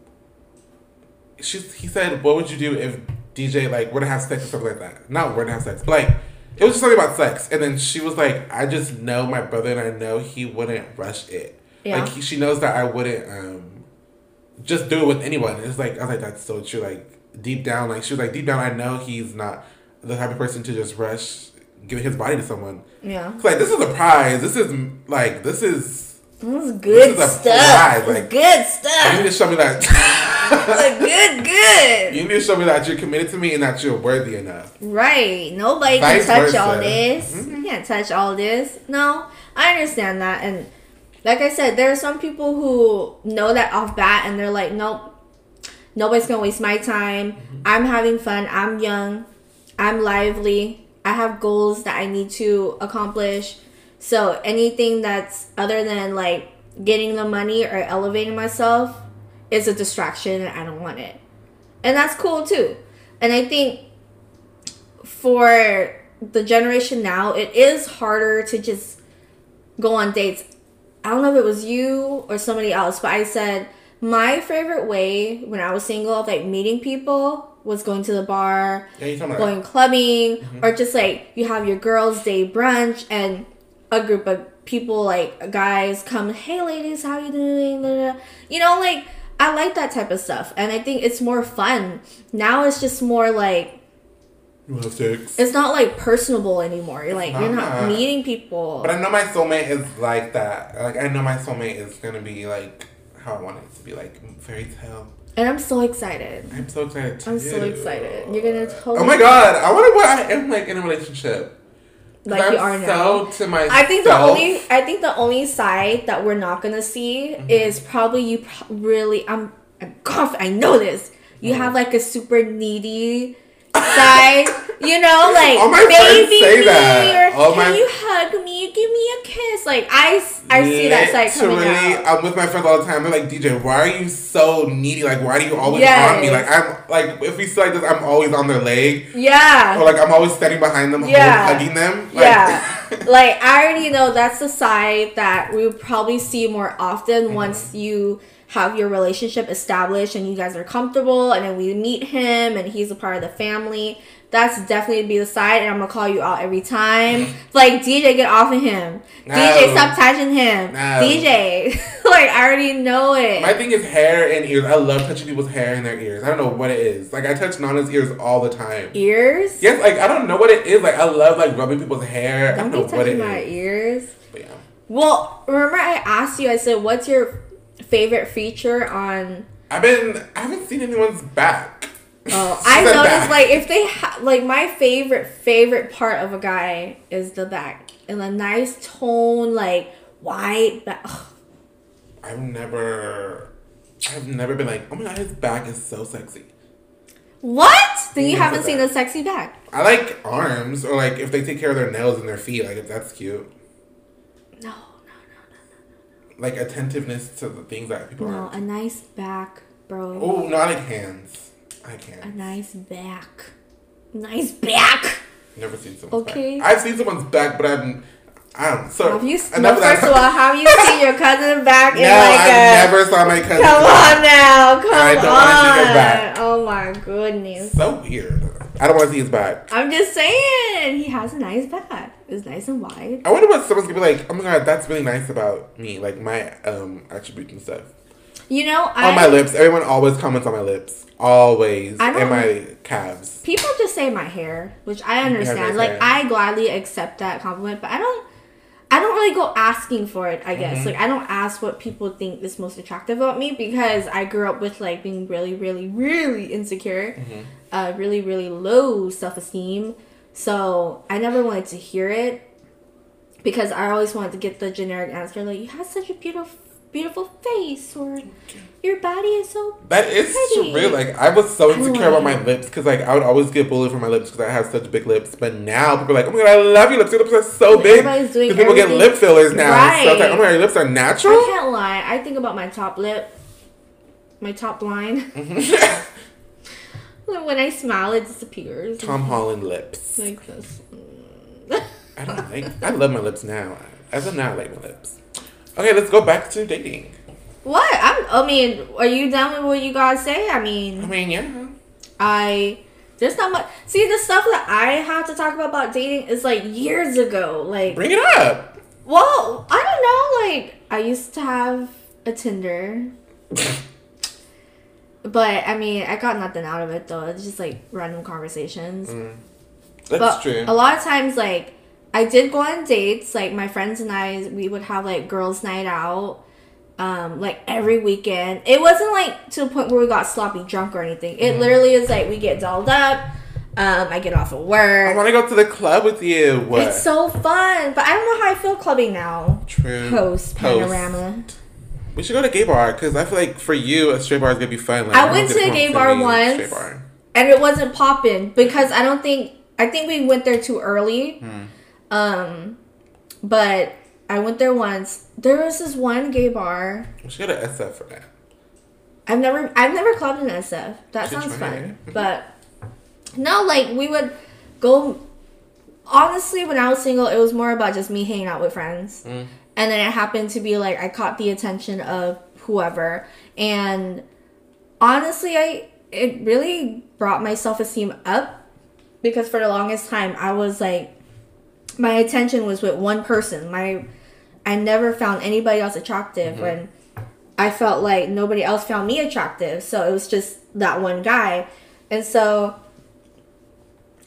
she he said what would you do if DJ like were to have sex or something like that not were to have sex but like it was just something about sex and then she was like I just know my brother and I know he wouldn't rush it Yeah. like he, she knows that I wouldn't um just do it with anyone. And it's like I was like, that's so true. Like deep down, like she was like, deep down, I know he's not the type of person to just rush giving his body to someone. yeah, like this is a prize. This is like this is. This is good is a stuff. This like- good stuff. You need to show me that. Like, good, good. you need to show me that you're committed to me and that you're worthy enough. Right. Nobody Vice can touch versa. all this. Mhm. You can't touch all this. No, I understand that. And like I said, there are some people who know that off bat and they're like, nope, nobody's going to waste my time. Mm-hmm. I'm having fun. I'm young. I'm lively. I have goals that I need to accomplish. So anything that's other than like getting the money or elevating myself is a distraction and I don't want it. And that's cool too. And I think for the generation now, it is harder to just go on dates. I don't know if it was you or somebody else, but I said my favorite way when I was single of like meeting people was going to the bar, Yeah, you talking about going clubbing, mm-hmm. or just like you have your girls' day brunch and a group of people like guys come, hey ladies, how you doing? You know, like I like that type of stuff, and I think it's more fun. Now it's just more like you have sex. it's not like personable anymore. You're like you're not Nah. meeting people. But I know my soulmate is like that. Like I know my soulmate is gonna be like how I want it to be, like fairy tale. And I'm so excited. I'm so excited. Too. I'm so excited. You're gonna oh totally Oh my god! I wonder what I am like in a relationship. Like I'm you are now. so to myself. I think the only I think the only side that we're not gonna see Mm-hmm. is probably you pro- really I'm I'm confident I know this. You Mm-hmm. have like a super needy side, you know, like All my friends baby say me that. or All can my- you hug me, give me a kiss. Like I, I see that side coming out. I'm with my friends all the time. They're like, DJ, why are you so needy? Like, why do you always Yes. on me? Like, I'm like, if we see like this, I'm always on their leg, Yeah. or like I'm always standing behind them, Yeah. hugging them. Like, Yeah. like I already know that's the side that we would probably see more often Mm-hmm. once you have your relationship established and you guys are comfortable and then we meet him and he's a part of the family. That's definitely be the side and I'm gonna call you out every time. like DJ get off of him. No. DJ stop touching him. No. DJ. like I already know it. My thing is hair and ears. I love touching people's hair and their ears. I don't know what it is. Like I touch Nana's ears all the time. ears? Yes, like I don't know what it is. Like I love like rubbing people's hair. I Don't don't be know what it touching my is. ears. But yeah. Well, remember I asked you, I said, what's your favorite feature on I've been I haven't seen anyone's back. Oh, I noticed back. like if they ha- like my favorite favorite part of a guy is the back and a nice tone like white back. Ugh. I've never I've never been like, oh my god, his back is so sexy. What? Then you haven't seen a sexy back? I like arms or like if they take care of their nails and their feet, like if that's cute. Like attentiveness to the things that people are no, are. a nice back, bro. Oh not like hands. I can't. A nice back. Nice back. Never seen someone's Okay. back. I've seen someone's back, but I'm I don't so Have you? No, first of all, have you seen your cousin back No, in like I a? never saw my cousin. Come on now, come I don't wanna see on. back. Oh my goodness. So weird. I don't want to see his back. I'm just saying, he has a nice back. It's nice and wide. I wonder what someone's gonna be like. Oh my god, that's really nice about me, like my um attributes and stuff. You know, I on my lips. Everyone always comments on my lips. Always. I And my calves. people just say my hair, which I understand. Like hair. I gladly accept that compliment, but I don't. I don't really go asking for it, I guess. Mhm. Like I don't ask what people think is most attractive about me because I grew up with like being really, really, really insecure, Mhm. uh, really, really low self esteem. So I never wanted to hear it because I always wanted to get the generic answer like you have such a beautiful beautiful face or your body is so That is Pretty. true. Like I was so insecure about my lips because like I would always get bullied for my lips because I have such big lips. But now people are like, "Oh my god, I love your lips. Your lips are so big." Everybody's doing Because people get lip fillers now. So it's like, Right. "Oh my god, your lips are natural I natural." can't lie. I think about my top lip, my top line. Mm-hmm. when I smile, it disappears. Tom Holland lips. Like this. I don't like. I love my lips now. As of now, I like my lips. Okay, let's go back to dating. What? I'm. I mean, are you done with what you guys say? I mean, I mean, yeah. I. There's not much. See, the stuff that I have to talk about about dating is like years ago. Like, Bring it up. well, I don't know. Like, I used to have a Tinder, but I mean, I got nothing out of it though. It's just like random conversations. Mm. That's but true. a lot of times like i did go on dates like my friends and i we would have like girls night out um like every weekend it wasn't like to the point where we got sloppy drunk or anything it Mhm. literally is like we get dolled up um i get off of work. I want to go to the club with you. What? it's so fun but i don't know how i feel clubbing now true. post Post. We should go to gay bar because I feel like for you, a straight bar is gonna be fun. Like, I went to a gay bar once. Bar. and it wasn't popping because i don't think i think we went there too early Hmm. Um, but I went there once. There was this one gay bar. We should go to SF for that. I've never I've never clubbed in SF. That Should sounds fun. it. But no, like we would go honestly when I was single it was more about just me hanging out with friends. Mm. And then it happened to be like I caught the attention of whoever and honestly I it really brought my self-esteem up because for the longest time I was like my attention was with one person. My I never found anybody else attractive Mhm. when I felt like nobody else found me attractive. So it was just that one guy. And so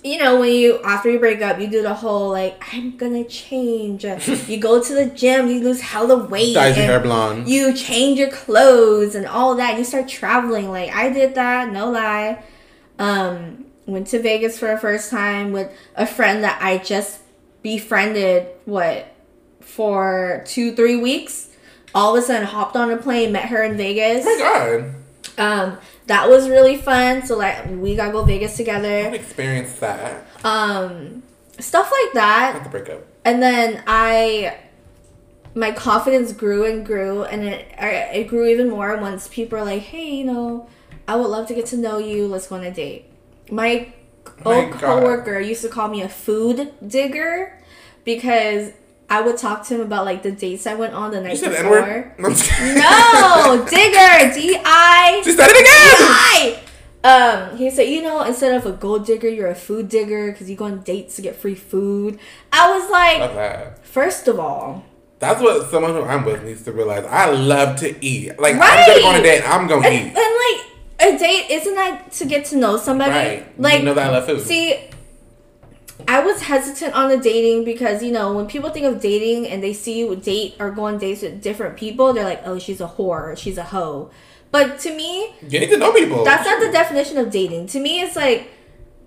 you know, when you after you break up, you do the whole like I'm gonna change. you go to the gym, you lose hella weight. Dyes your hair blonde. you change your clothes and all that. You start traveling. Like I did that, no lie. Um, went to Vegas for the first time with a friend that I just befriended. What for two, three weeks? All of a sudden, hopped on a plane, met her in Vegas. oh my god. Um, that was really fun. So like we gotta go Vegas I've together. experienced that. Um, stuff like that the breakup. and then I my confidence grew and grew and it it grew even more once people are like, "Hey, you know, I would love to get to know you. Let's go on a date." My My old God. coworker used to call me a food digger because I would talk to him about like the dates I went on the You night said before. No, I'm just kidding. No, digger, D I She said it again! Hi. Um, he said, you know, instead of a gold digger, you're a food digger because you go on dates to get free food. I was like, that. first of all, That's what someone who I'm with needs to realize. I love to eat. Like, I'm gonna go on a date I'm gonna and, eat. and like a date isn't that to get to know somebody? Right. Like, you know that I love food. see, I was hesitant on the dating because you know when people think of dating and they see you date or go on dates with different people, they're like, oh, she's a whore, or she's a hoe. But to me, you need to know people. That's not the definition of dating. To me, it's like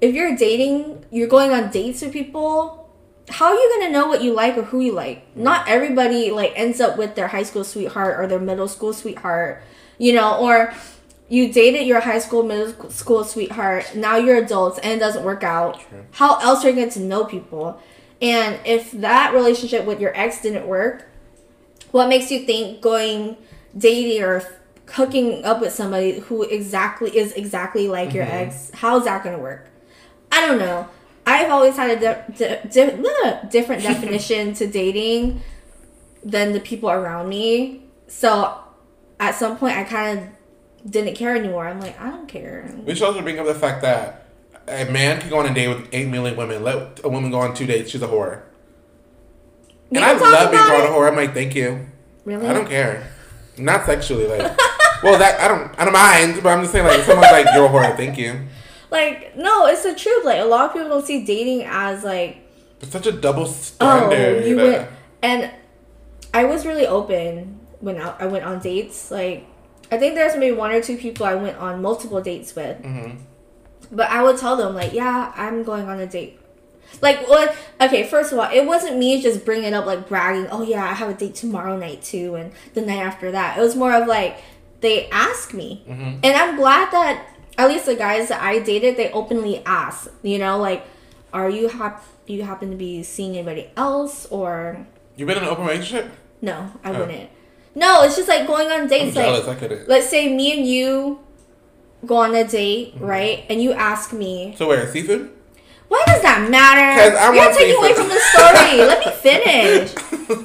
if you're dating, you're going on dates with people. How are you gonna know what you like or who you like? Not everybody like ends up with their high school sweetheart or their middle school sweetheart, you know, or you dated your high school, middle school sweetheart. Now you're adults and it doesn't work out. True. How else are you going to know people? And if that relationship with your ex didn't work, what makes you think going dating or hooking up with somebody who exactly is exactly like your Mhm. ex? How's that going to work? I don't know. I've always had a di- di- di- different definition to dating than the people around me. So at some point, I kind of didn't care anymore. I'm like, I don't care. we should also bring up the fact that a man can go on a date with 8 million women. Let a woman go on two dates. She's a whore. We and I love being called a whore. I'm like, thank you. Really? I don't care. Not sexually, like. well, that I don't. I don't mind, but I'm just saying, like, if someone's like, "You're a whore," thank you. Like, no, it's the truth. Like, a lot of people don't see dating as like, It's such a double standard. oh, you went and I was really open when I, I went on dates. Like, I think there's maybe one or two people I went on multiple dates with. Mm-hmm. But I would tell them like, yeah, I'm going on a date. Like, what? Okay, first of all, it wasn't me just bringing up like bragging. Oh yeah, I have a date tomorrow night too, and the night after that. It was more of like they ask me, Mhm. and I'm glad that at least the guys that I dated, they openly ask. You know, like, are you hap- you happen to be seeing anybody else or You been in an open relationship? no? I Oh. wouldn't. No, it's just like going on I'm dates. Like, jealous. Let's say me and you go on a date, Mm-hmm. right? And you ask me, So where seafood? why does that matter? I You're taking away from the story. Let me finish.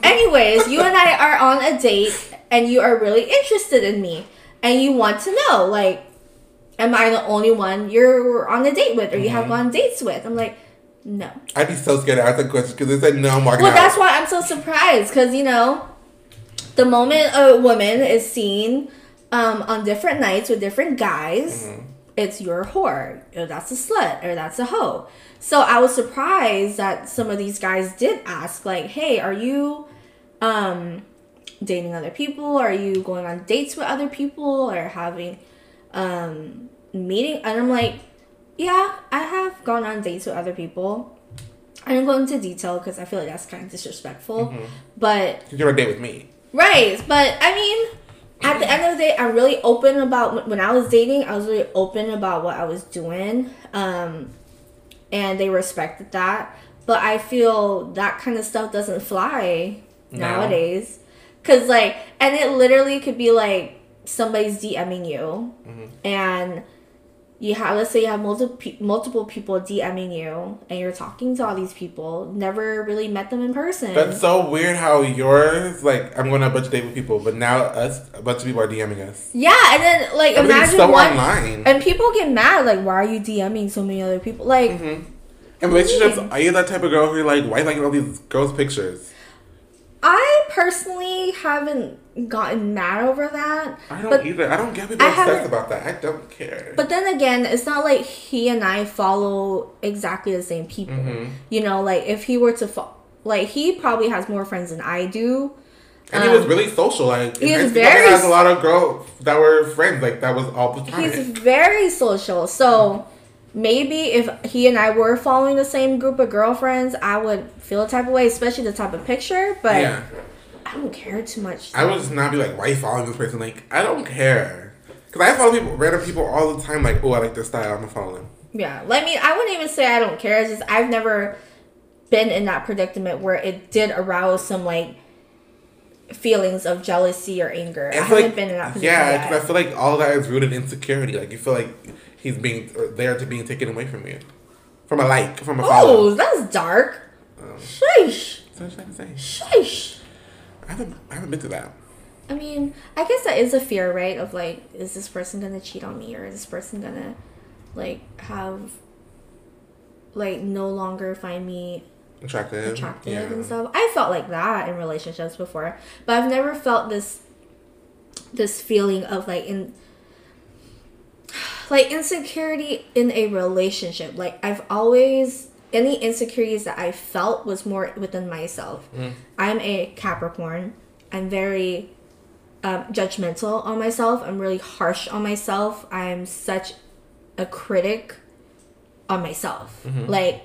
Anyways, you and I are on a date, and you are really interested in me, and you want to know, like, am I the only one you're on a date with, or you have Mhm. gone on dates with? I'm like, no. I'd be so scared to ask that question because they said no, I'm walking Well, out. that's why I'm so surprised because you know, the moment a woman is seen um, on different nights with different guys, Mhm. it's your whore, or that's a slut, or that's a hoe. So I was surprised that some of these guys did ask, like, "Hey, are you um, dating other people? Are you going on dates with other people, or having um, meeting?" And I'm like, "Yeah, I have gone on dates with other people." I don't go into detail because I feel like that's kind of disrespectful. Mhm. But you're on a date with me. Right, but I mean, at the end of the day, I'm really open about when I was dating. I was really open about what I was doing, um, and they respected that. But I feel that kind of stuff doesn't fly No. nowadays, cause like, and it literally could be like somebody's DMing you, Mhm. and you have let's say you have multiple pe- multiple people DMing you, and you're talking to all these people, never really met them in person. That's so weird how yours, like, I'm going on a bunch of date with people, but now us, a bunch of people are DMing us. yeah, and then like imagine so one. online. And people get mad, like, why are you DMing so many other people? Like, Mm-hmm. In relationships, are you that type of girl who you're like, why you liking all these girls' pictures? I personally haven't gotten mad over that. I don't either. I don't get people obsessed about that. I don't care. But then again, it's not like he and I follow exactly the same people. Mhm. You know, like if he were to, fo- like he probably has more friends than I do. and he was Um, really social. Like, he was very He has a lot of girls that were friends. Like, that was all the time. He's very social. So maybe if he and I were following the same group of girlfriends, I would feel a type of way, especially the type of picture. But yeah. I don't care too much. I would just not be like, why you following this person? Like, I don't care. Because I follow people, random people all the time. Like, oh, I like this style. I'm going to follow them. Yeah, like, I mean, I wouldn't even say I don't care. It's just I've never been in that predicament where it did arouse some like feelings of jealousy or anger. I It's haven't like, been in that yeah, because I feel like all that is rooted in insecurity. Like, you feel like he's being uh, there to being taken away from you. From a like, from a follow. Oh, that's dark. Um, Sheesh. so what I'm saying. Sheesh. I haven't, I haven't been to that. I mean, I guess that is a fear, right? Of like, is this person gonna cheat on me, or is this person gonna like have like no longer find me Attractive. attractive yeah. and stuff. I felt like that in relationships before, but I've never felt this this feeling of like in like insecurity in a relationship. Like I've always any insecurities that I felt was more within myself. Mm. I'm a Capricorn. I'm very um, judgmental on myself. I'm really harsh on myself. I'm such a critic on myself. Mhm. Like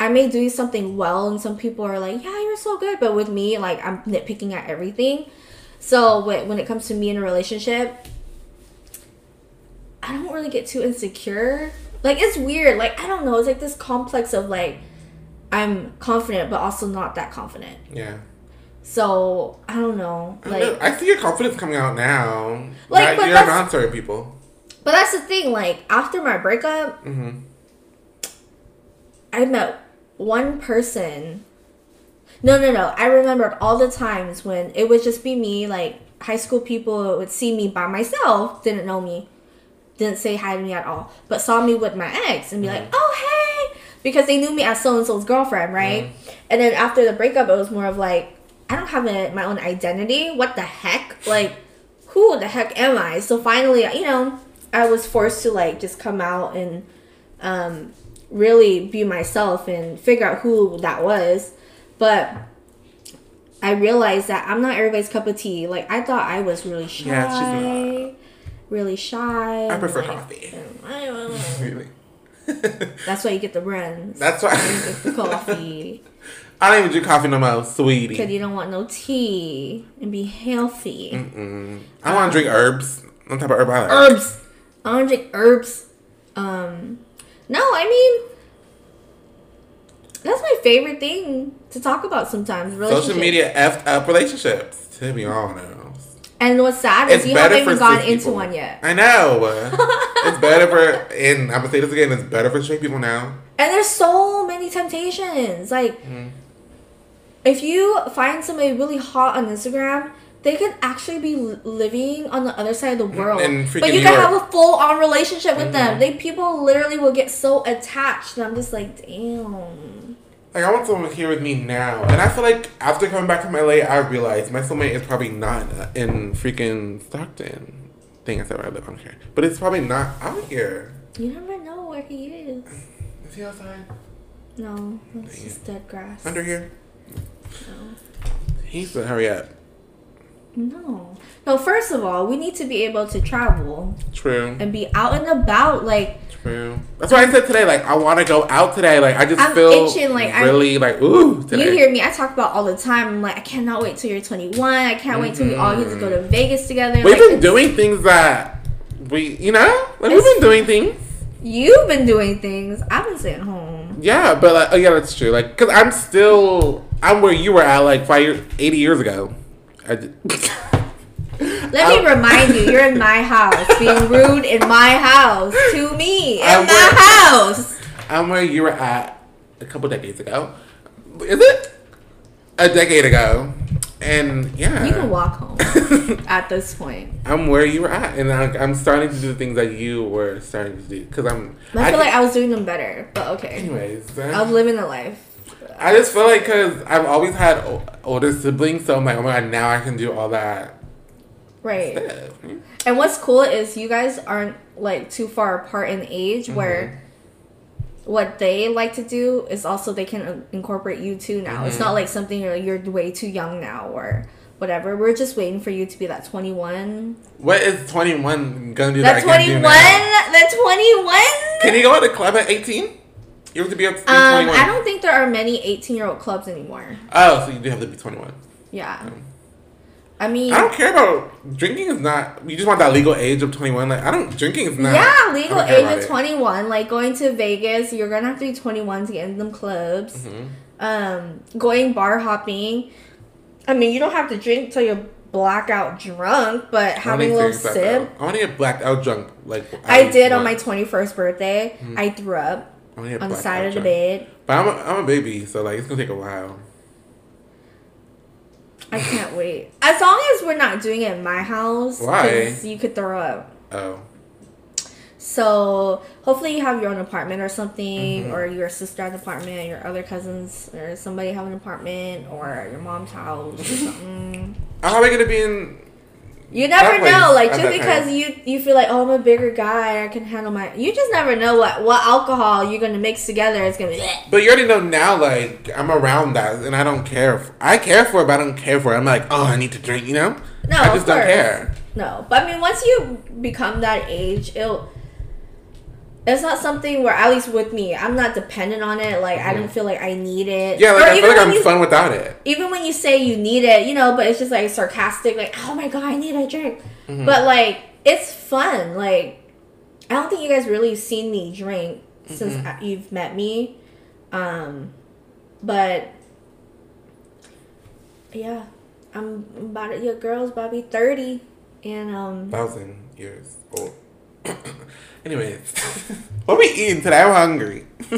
I may do something well, and some people are like, "Yeah, you're so good," but with me, like I'm nitpicking at everything. So when when it comes to me in a relationship, I don't really get too insecure. Like it's weird. Like I don't know. It's like this complex of like I'm confident, but also not that confident. Yeah. So I don't know. I, know. Like, I see your confidence coming out now. Like, Like, but you're not certain people. but that's the thing. Like after my breakup, hmm I met one person. No, no, no. I remembered all the times when it would just be me. Like high school people would see me by myself, didn't know me, didn't say hi to me at all, but saw me with my ex and be like, "Oh, hey," because they knew me as so and so's girlfriend, right? And then after the breakup, it was more of like, I don't have a, my own identity. What the heck? Like, who the heck am I? So finally, you know, I was forced to like just come out and um, really be myself and figure out who that was. But I realized that I'm not everybody's cup of tea. Like I thought I was really shy. Yeah, she's not. Really shy. I prefer like, coffee. I don't know. Really. That's why you get the runs. That's You why get the coffee. I don't even drink coffee no more, sweetie. Because you don't want no tea and be healthy. Mm-mm. I want to drink herbs. What type of herb I like? Herbs. I want to drink herbs. Um, no, I mean, that's my favorite thing to talk about sometimes. Social media effed up relationships. To be honest. And what's sad is it's you haven't even gone into people. one yet. I know. it's better for, and I'm gonna say this again. It's better for straight people now. And there's so many temptations. Like, Mhm. if you find somebody really hot on Instagram, they could actually be living on the other side of the world. In freaking but you can have a full on relationship with them. Mhm. They people literally will get so attached, and I'm just like, damn. Like I want someone here with me now, and I feel like after coming back from LA, I realized my soulmate is probably not in freaking Stockton. Thing I said where I live, I don't care, but it's probably not out here. You never know where he is. Is he outside? No, it's Dang just dead grass. Under here? No. He said, "Hurry up." No. No, first of all, we need to be able to travel True. and be out and about. Like, True. That's why I said today. Like I want to go out today. Like I just I'm feel itching, like, I'm- really like ooh today. you hear me, I talk about all the time. I'm like, I cannot wait till you're 21. I can't wait till we all get to go to mm-hmm. Vegas together. We've Like, been doing things that we, you know, like we've been doing things. You've been doing things. I've been staying home. Yeah, but like, oh yeah, that's true. Like, cause I'm still, I'm where you were at like five, years, 80 years ago. I did. Let me I'm- remind you, you're in my house, being rude in my house to me in I'm my with- house. I'm where you were at a couple decades ago. Is it a decade ago? And yeah, You can walk home at this point. I'm where you were at, and I, I'm starting to do the things that you were starting to do. Cause I'm. I feel like I was doing them better, but okay. Anyways, I was living the life. I just feel like because I've always had o- older siblings, so I'm like, oh my god, now I can do all that Right. stuff. And what's cool is you guys aren't like too far apart in age Mm-hmm. where what they like to do is also they can incorporate you too now. It's Mm-hmm. not like something you're, you're way too young now or whatever. We're just waiting for you to be that 21. What is 21 gonna do That that, 21? can't do now? That 21? Can you go to the club at 18? You have to be up to be Um, 21. I don't think there are many 18 year old clubs anymore. Oh, so you do have to be 21. Yeah. Um, I mean, I don't care about drinking. Is not you just want that legal age of 21? Like I don't drinking is not. yeah, legal age of it. 21. Like going to Vegas, you're gonna have to be 21 to get in them clubs. Mhm. Um, going bar hopping. I mean, you don't have to drink till you're blackout drunk, but having a little sip. out. I want to get blacked out drunk. Like I did on my 21st birthday. Mm-hmm. I threw up I wanna get on the side of the bed. But I'm a, I'm a baby, so like it's gonna take a while. I can't wait. As long as we're not doing it in my house, Why? You could throw up. Oh, So hopefully you have your own apartment or something, Mhm. or your sister has an apartment, your other cousins or somebody have an apartment, or your mom's house or something. I'm probably gonna be in. You never That know, like just because time. you you feel like oh I'm a bigger guy, I can handle my. You just never know what what alcohol you're gonna mix together. It's gonna be. But you already know now, like I'm around that, and I don't care. I care for it, but I don't care for it. I'm like, oh, I need to drink, you know? No, I just don't care. No, but I mean, once you become that age, it'll. It's not something where, at least with me, I'm not dependent on it. Like I don't feel like I need it. Mm-hmm. Yeah, like Or I feel like I'm you, fun without it. even when you say you need it, you know, but it's just like sarcastic, like, oh my god, I need a drink. Mm-hmm. But like, it's fun. Like, I don't think you guys really seen me drink since Mm-hmm. uh you've met me. Um, but yeah, I'm about your girl's about to be 30. And um, Thousand years old. Anyways, what are we eating today? I'm hungry. I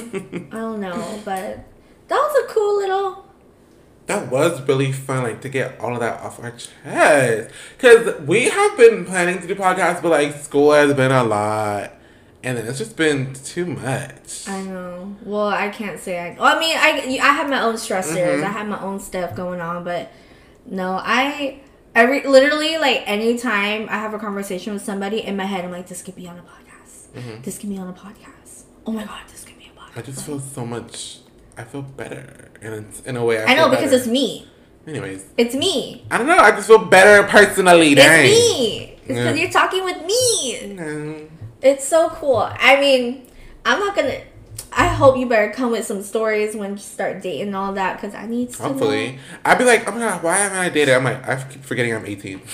don't know, but that was a cool little. that was really fun, like to get all of that off our chest. Cause we have been planning to do podcasts, but like school has been a lot, and then it's just been too much. I know. Well, I can't say I. Well, I mean, I I have my own stressors. Mhm. I have my own stuff going on, but no, I every literally like anytime I have a conversation with somebody in my head, I'm like, this could be on a podcast. Mhm. This could be on a podcast. Oh my god, this could be a podcast. I just feel so much I feel better, and it's in a way. I, I feel know because better. it's me. Anyways, It's me. I don't know. I just feel better personally. Dang. It's me. It's because Yeah. you're talking with me. No. It's so cool. I mean, I'm not gonna. I hope you better come with some stories when you start dating and all that because I need to. Hopefully, Know. I'd be like, oh my god, why haven't I dated? I'm like, I keep forgetting I'm 18.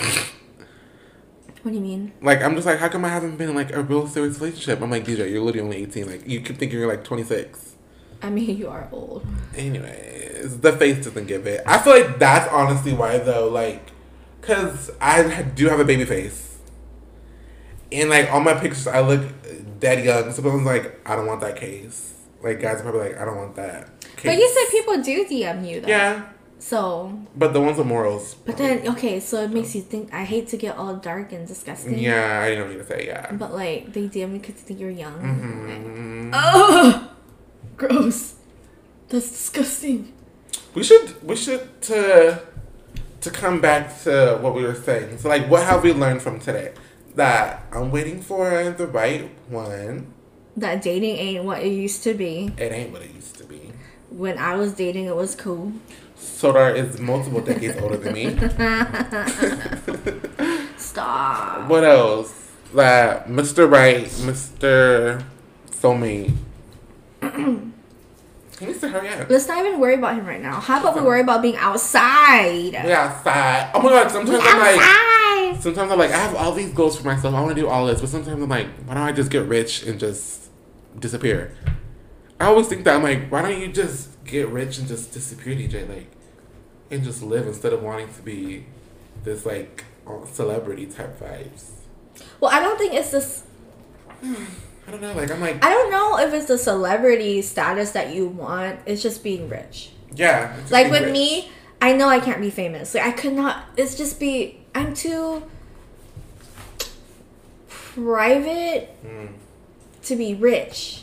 What do you mean? like, I'm just like, how come I haven't been in like a real serious relationship? I'm like, DJ, you're literally only 18. Like, you keep thinking you're like 26. I mean, you are old. Anyways, the face doesn't give it. I feel like that's honestly why though, like, cause I do have a baby face, and like all my pictures, I look dead young. So I'm like, I don't want that case. Like guys are probably like, I don't want that. Case. But you said people do DM you though. Yeah, So, but the ones with morals. but then okay, so it makes you think. I hate to get all dark and disgusting. Yeah, I didn't know what to say. Yeah. But like they DM me because they think you're young. hmm Ugh, gross. That's disgusting. We should we should to to come back to what we were saying. So like, what have we learned from today? That I'm waiting for the right one. That dating ain't what it used to be. It ain't what it used to be. When I was dating, it was cool. Sodar is multiple decades older than me. Stop. What else? That Mr. Right, Mr. Soulmate. he needs to hurry up. Let's not even worry about him right now. How about we worry about being outside? We outside. Oh my god, sometimes I'm like outside. Sometimes I'm like I have all these goals for myself. I want to do all this, but sometimes I'm like, why don't I just get rich and just disappear? I always think that I'm like, why don't you just get rich and just disappear, DJ? Like, and just live instead of wanting to be this like celebrity type vibes. Well, I don't think it's this. I don't know. Like I'm like, I don't know if it's the celebrity status that you want. It's just being rich. yeah. Like with rich. me, I know I can't be famous. Like I could not. It's just be. I'm too private Mm. to be rich.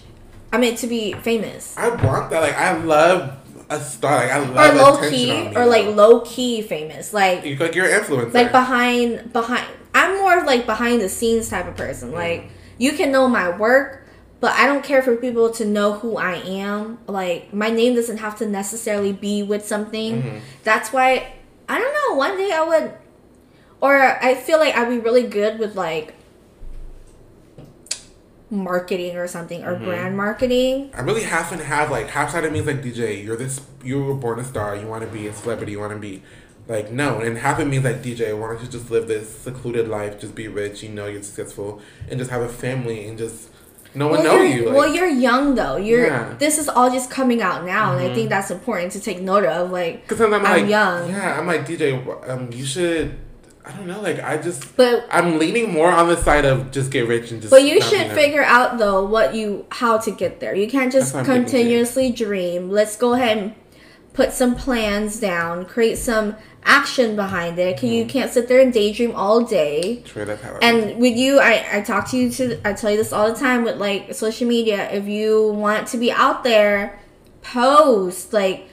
I mean to be famous. I want that. Like I love a star. Like I Or love low attention key, or like low key famous. Like You- like you're an influencer. like behind behind i'm more of like behind the scenes type of person like you can know my work but i don't care for people to know who i am like my name doesn't have to necessarily be with something Mhm. that's why i don't know one day i would or i feel like i'd be really good with like marketing or something or Mhm. brand marketing I'm really half and half. Like half side of me is like DJ, you're this, you were born a star. You want to be a celebrity. You want to be like known. And half of me is like DJ. Why don't you just live this secluded life? Just be rich. You know you're successful, and just have a family and just no one know you're. Like, well, you're young though. You're. Yeah. This is all just coming out now, and I Mhm. think that's important to take note of. Like, Cause I'm I'm like, young. Yeah, I'm like DJ. Um, you should. I don't know. Like I just, but I'm leaning more on the side of just get rich and just. but you should figure out though what you how to get there. You can't just That's what I'm thinking, too. continuously dream. Let's go ahead and put some plans down. Create some action behind it. Mm-hmm. You can't sit there and daydream all day. True, that's how. And with you, I, I talk to you to I tell you this all the time with like social media. If you want to be out there, post. Like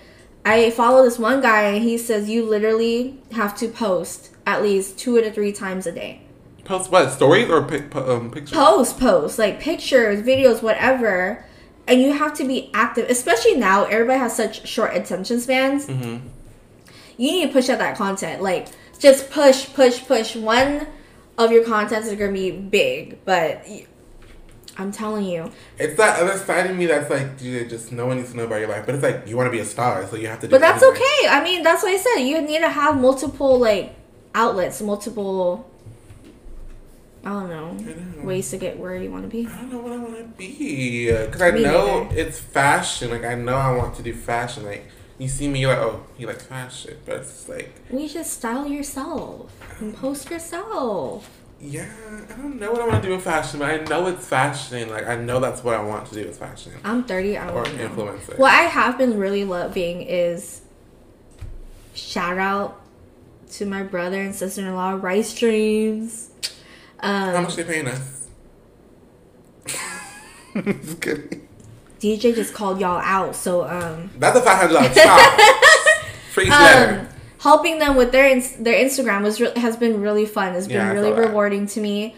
I follow this one guy and he says you literally have to post at least two to three times a day. post what stories or pic, um, pictures. Post, post, like pictures, videos, whatever. And you have to be active, especially now. Everybody has such short attention spans. Mm-hmm. You need to push out that content. Like, just push, push, push. One of your contents is gonna be big, but I'm telling you. It's that other side of me that's like, dude, just no one needs to know about your life. But it's like you want to be a star, so you have to. do But that's okay. I mean, that's what I said. You need to have multiple like outlets, multiple. I don't know ways to get where you want to be. I don't know what I want to be because I Me know neither. it's fashion. Like I know I want to do fashion. Like you see me, you're like, oh, he likes fashion, but it's like, You just style yourself and post yourself. yeah, I don't know what I want to do in fashion, but I know it's fashion. Like I know that's what I want to do is fashion I'm 30. I or influencer. What I have been really loving is shout out to my brother and sister in law, Rice Dreams. How Um, much they paying us? Just kidding. DJ just called y'all out, so um, That's a five hundred dollars stop. Each um, helping them with their their Instagram was re- has been really fun. It's been Yeah, really saw that. rewarding to me,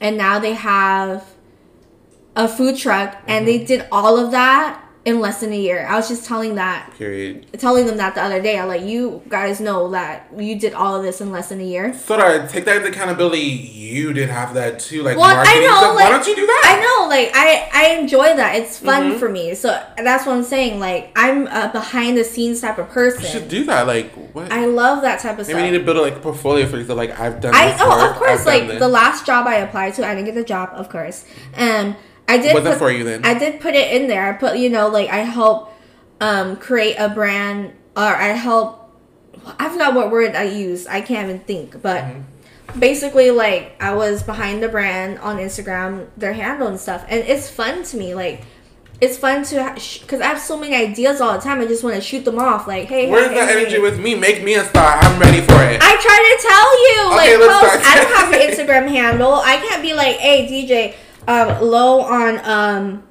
and now they have a food truck, and they Mm-hmm. did all of that in less than a year. I was just telling that Period. telling them that the other day. I like you guys know that you did all of this in less than a year. So to take that accountability, you did have that too. Like Well, I know, stuff. like, Why don't you do that? I know, like I I enjoy that. It's fun Mhm. for me. So that's what I'm saying. Like I'm a behind the scenes type of person. You should do that. Like what? I love that type of Maybe stuff. you need to build like a portfolio for yourself. Like I've done. I this oh work, of course I've like the last job I applied to I didn't get the job of course um I did wasn't put, for you then. I did put it in there I put you know like I help um create a brand or I help I forgot what word I used I can't even think but Mm-hmm. basically like I was behind the brand on Instagram their handle and stuff and it's fun to me like it's fun to because I have so many ideas all the time I just want to shoot them off like hey Where's hey, that hey, energy hey. with me? Make me a star. I'm ready for it. I try to tell you, Okay, like, let's post. start. I don't have an Instagram handle. I can't be like, hey, DJ, um, low on um,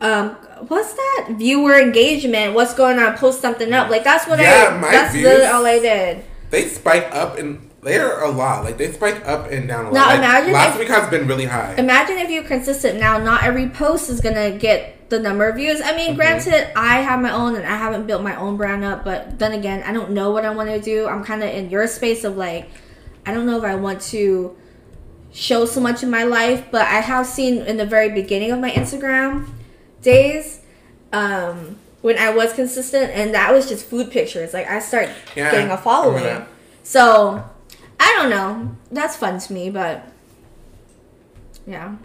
um, what's that? Viewer engagement. What's going on? Post something up. Like that's what Yeah, I. my That's views- literally all I did. they spike up and they're a lot. Like they spike up and down a lot. Now Like, imagine last if- week has been really high. Imagine if you're consistent. Now, not every post is gonna get the number of views. I mean, Mhm. granted, I have my own, and I haven't built my own brand up. But then again, I don't know what I want to do. I'm kind of in your space of like, I don't know if I want to show so much in my life. But I have seen in the very beginning of my Instagram days, um, when I was consistent, and that was just food pictures. Like I start Yeah, getting a following. So I don't know. That's fun to me, but yeah.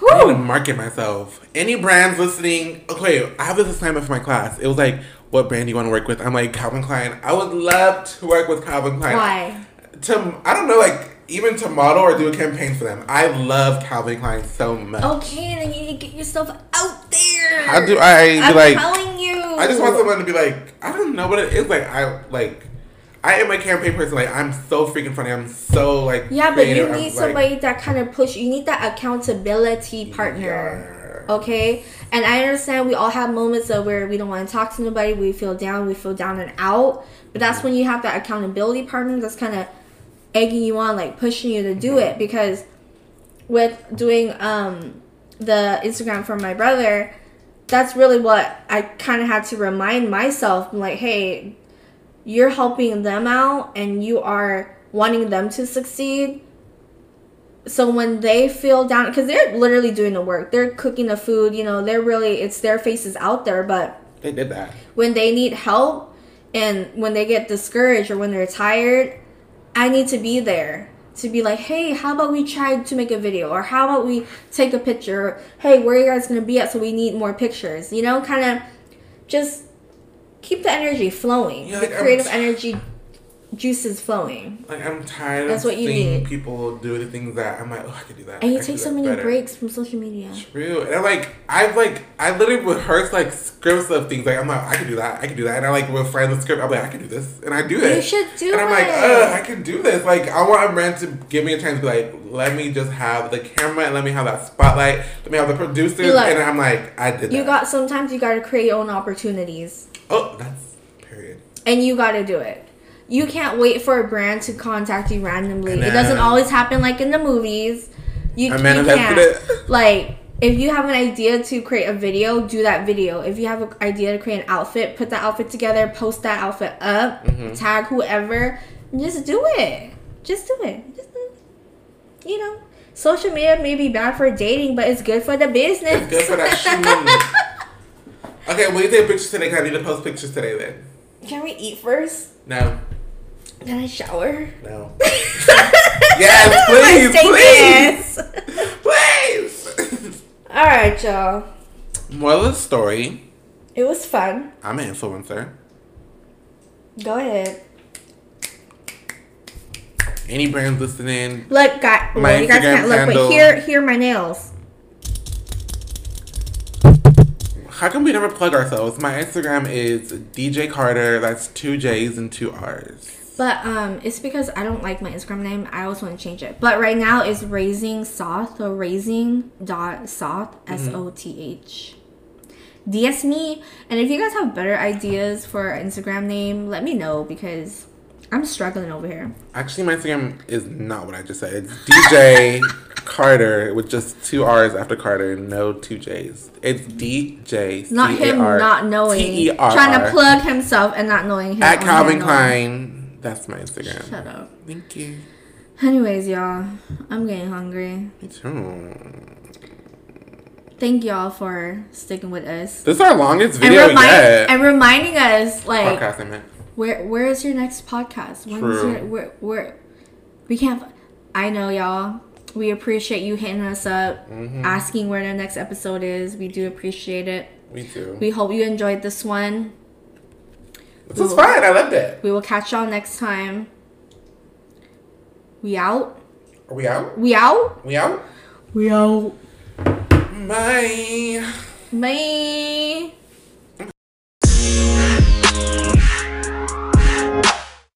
I need to market myself. Any brands listening? Okay, I have this assignment for my class. It was like, what brand do you want to work with? I'm like Calvin Klein. I would love to work with Calvin Klein. Why? To I don't know, like even to model or do a campaign for them. I love Calvin Klein so much. Okay, then you need to get yourself out there. How do I be I'm like? telling you. I just want someone to be like, I don't know what it is. Like I like, I am a campaign person. Like I'm so freaking funny. I'm so like. Yeah, but you creative. I'm, need like, somebody that kind of push. You need that accountability partner. yeah. Okay, and I understand we all have moments of where we don't want to talk to nobody. We feel down. We feel down and out. But that's when you have that accountability partner that's kind of egging you on, like pushing you to do it. Because with doing um the Instagram for my brother, that's really what I kind of had to remind myself. I'm like, hey, you're helping them out, and you are wanting them to succeed so when they feel down because they're literally doing the work they're cooking the food you know they're really it's their faces out there but They did that. when they need help and when they get discouraged or when they're tired i need to be there to be like hey how about we try to make a video? Or how about we take a picture? Hey where are you guys going to be at so we need more pictures? You know kind of just keep the energy flowing. Yeah, the creative energy juices flowing Like I'm tired That's of what you seeing need. people do the things that I'm like, oh, I could do that. and you I take so many better. breaks from social media True, and I like I've like I literally rehearse like scripts of things. Like I'm like I can do that, I can do that, and I like refine the script. I'm like I can do this, and I do it. You should do it. and I'm like. Ugh, I can do this. Like I want a brand to give me a chance to be like, let me just have the camera and let me have that spotlight. Let me have the producers, like- and I'm like, I did that. You got sometimes you got to create your own opportunities, oh, that's period. and you got to do it. You can't wait for a brand to contact you randomly. It doesn't always happen like in the movies. You, you can't. it. Like if you have an idea to create a video, do that video. If you have an idea to create an outfit, put that outfit together, post that outfit up, Mm-hmm. tag whoever, just do it. Just do it. Just do it. You know, social media may be bad for dating, but it's good for the business. It's good for that shoe. Okay, will you take pictures today? 'Cause I need to post pictures today. Then Can we eat first? no, Then I shower. no. yes, please, please, please. All right, y'all. Of the story: It was fun. I'm an influencer. Go ahead. Any brands listening, Look, guys. My Well, you guys can't look, handle- but here, here are my nails. how come we never plug ourselves? My Instagram is DJ Carter. That's two J's and two R's. But um, it's because I don't like my Instagram name. I always want to change it. But right now it's raising soth or raising dot soth S O T H. DS me, and if you guys have better ideas for Instagram name, let me know because I'm struggling over here. Actually, my Instagram is not what I just said. It's DJ Carter with just two R's after Carter, no two J's. It's DJ. Not him not knowing. Trying to plug himself and not knowing at Calvin. Klein. That's my Instagram. Shut up. Thank you. Anyways, y'all, I'm getting hungry. Me too. Thank y'all for sticking with us. This is our longest And, video remind, yet. and reminding us, like, Podcast, I where where is your next podcast? When's True. your where where we can't. I know y'all. We appreciate you hitting us up, Mhm. asking where the next episode is. We do appreciate it. We do. We hope you enjoyed this one. This was fun. I loved it. We will catch y'all next time. We out. Are we out? We out. We out? We out. Bye. Bye.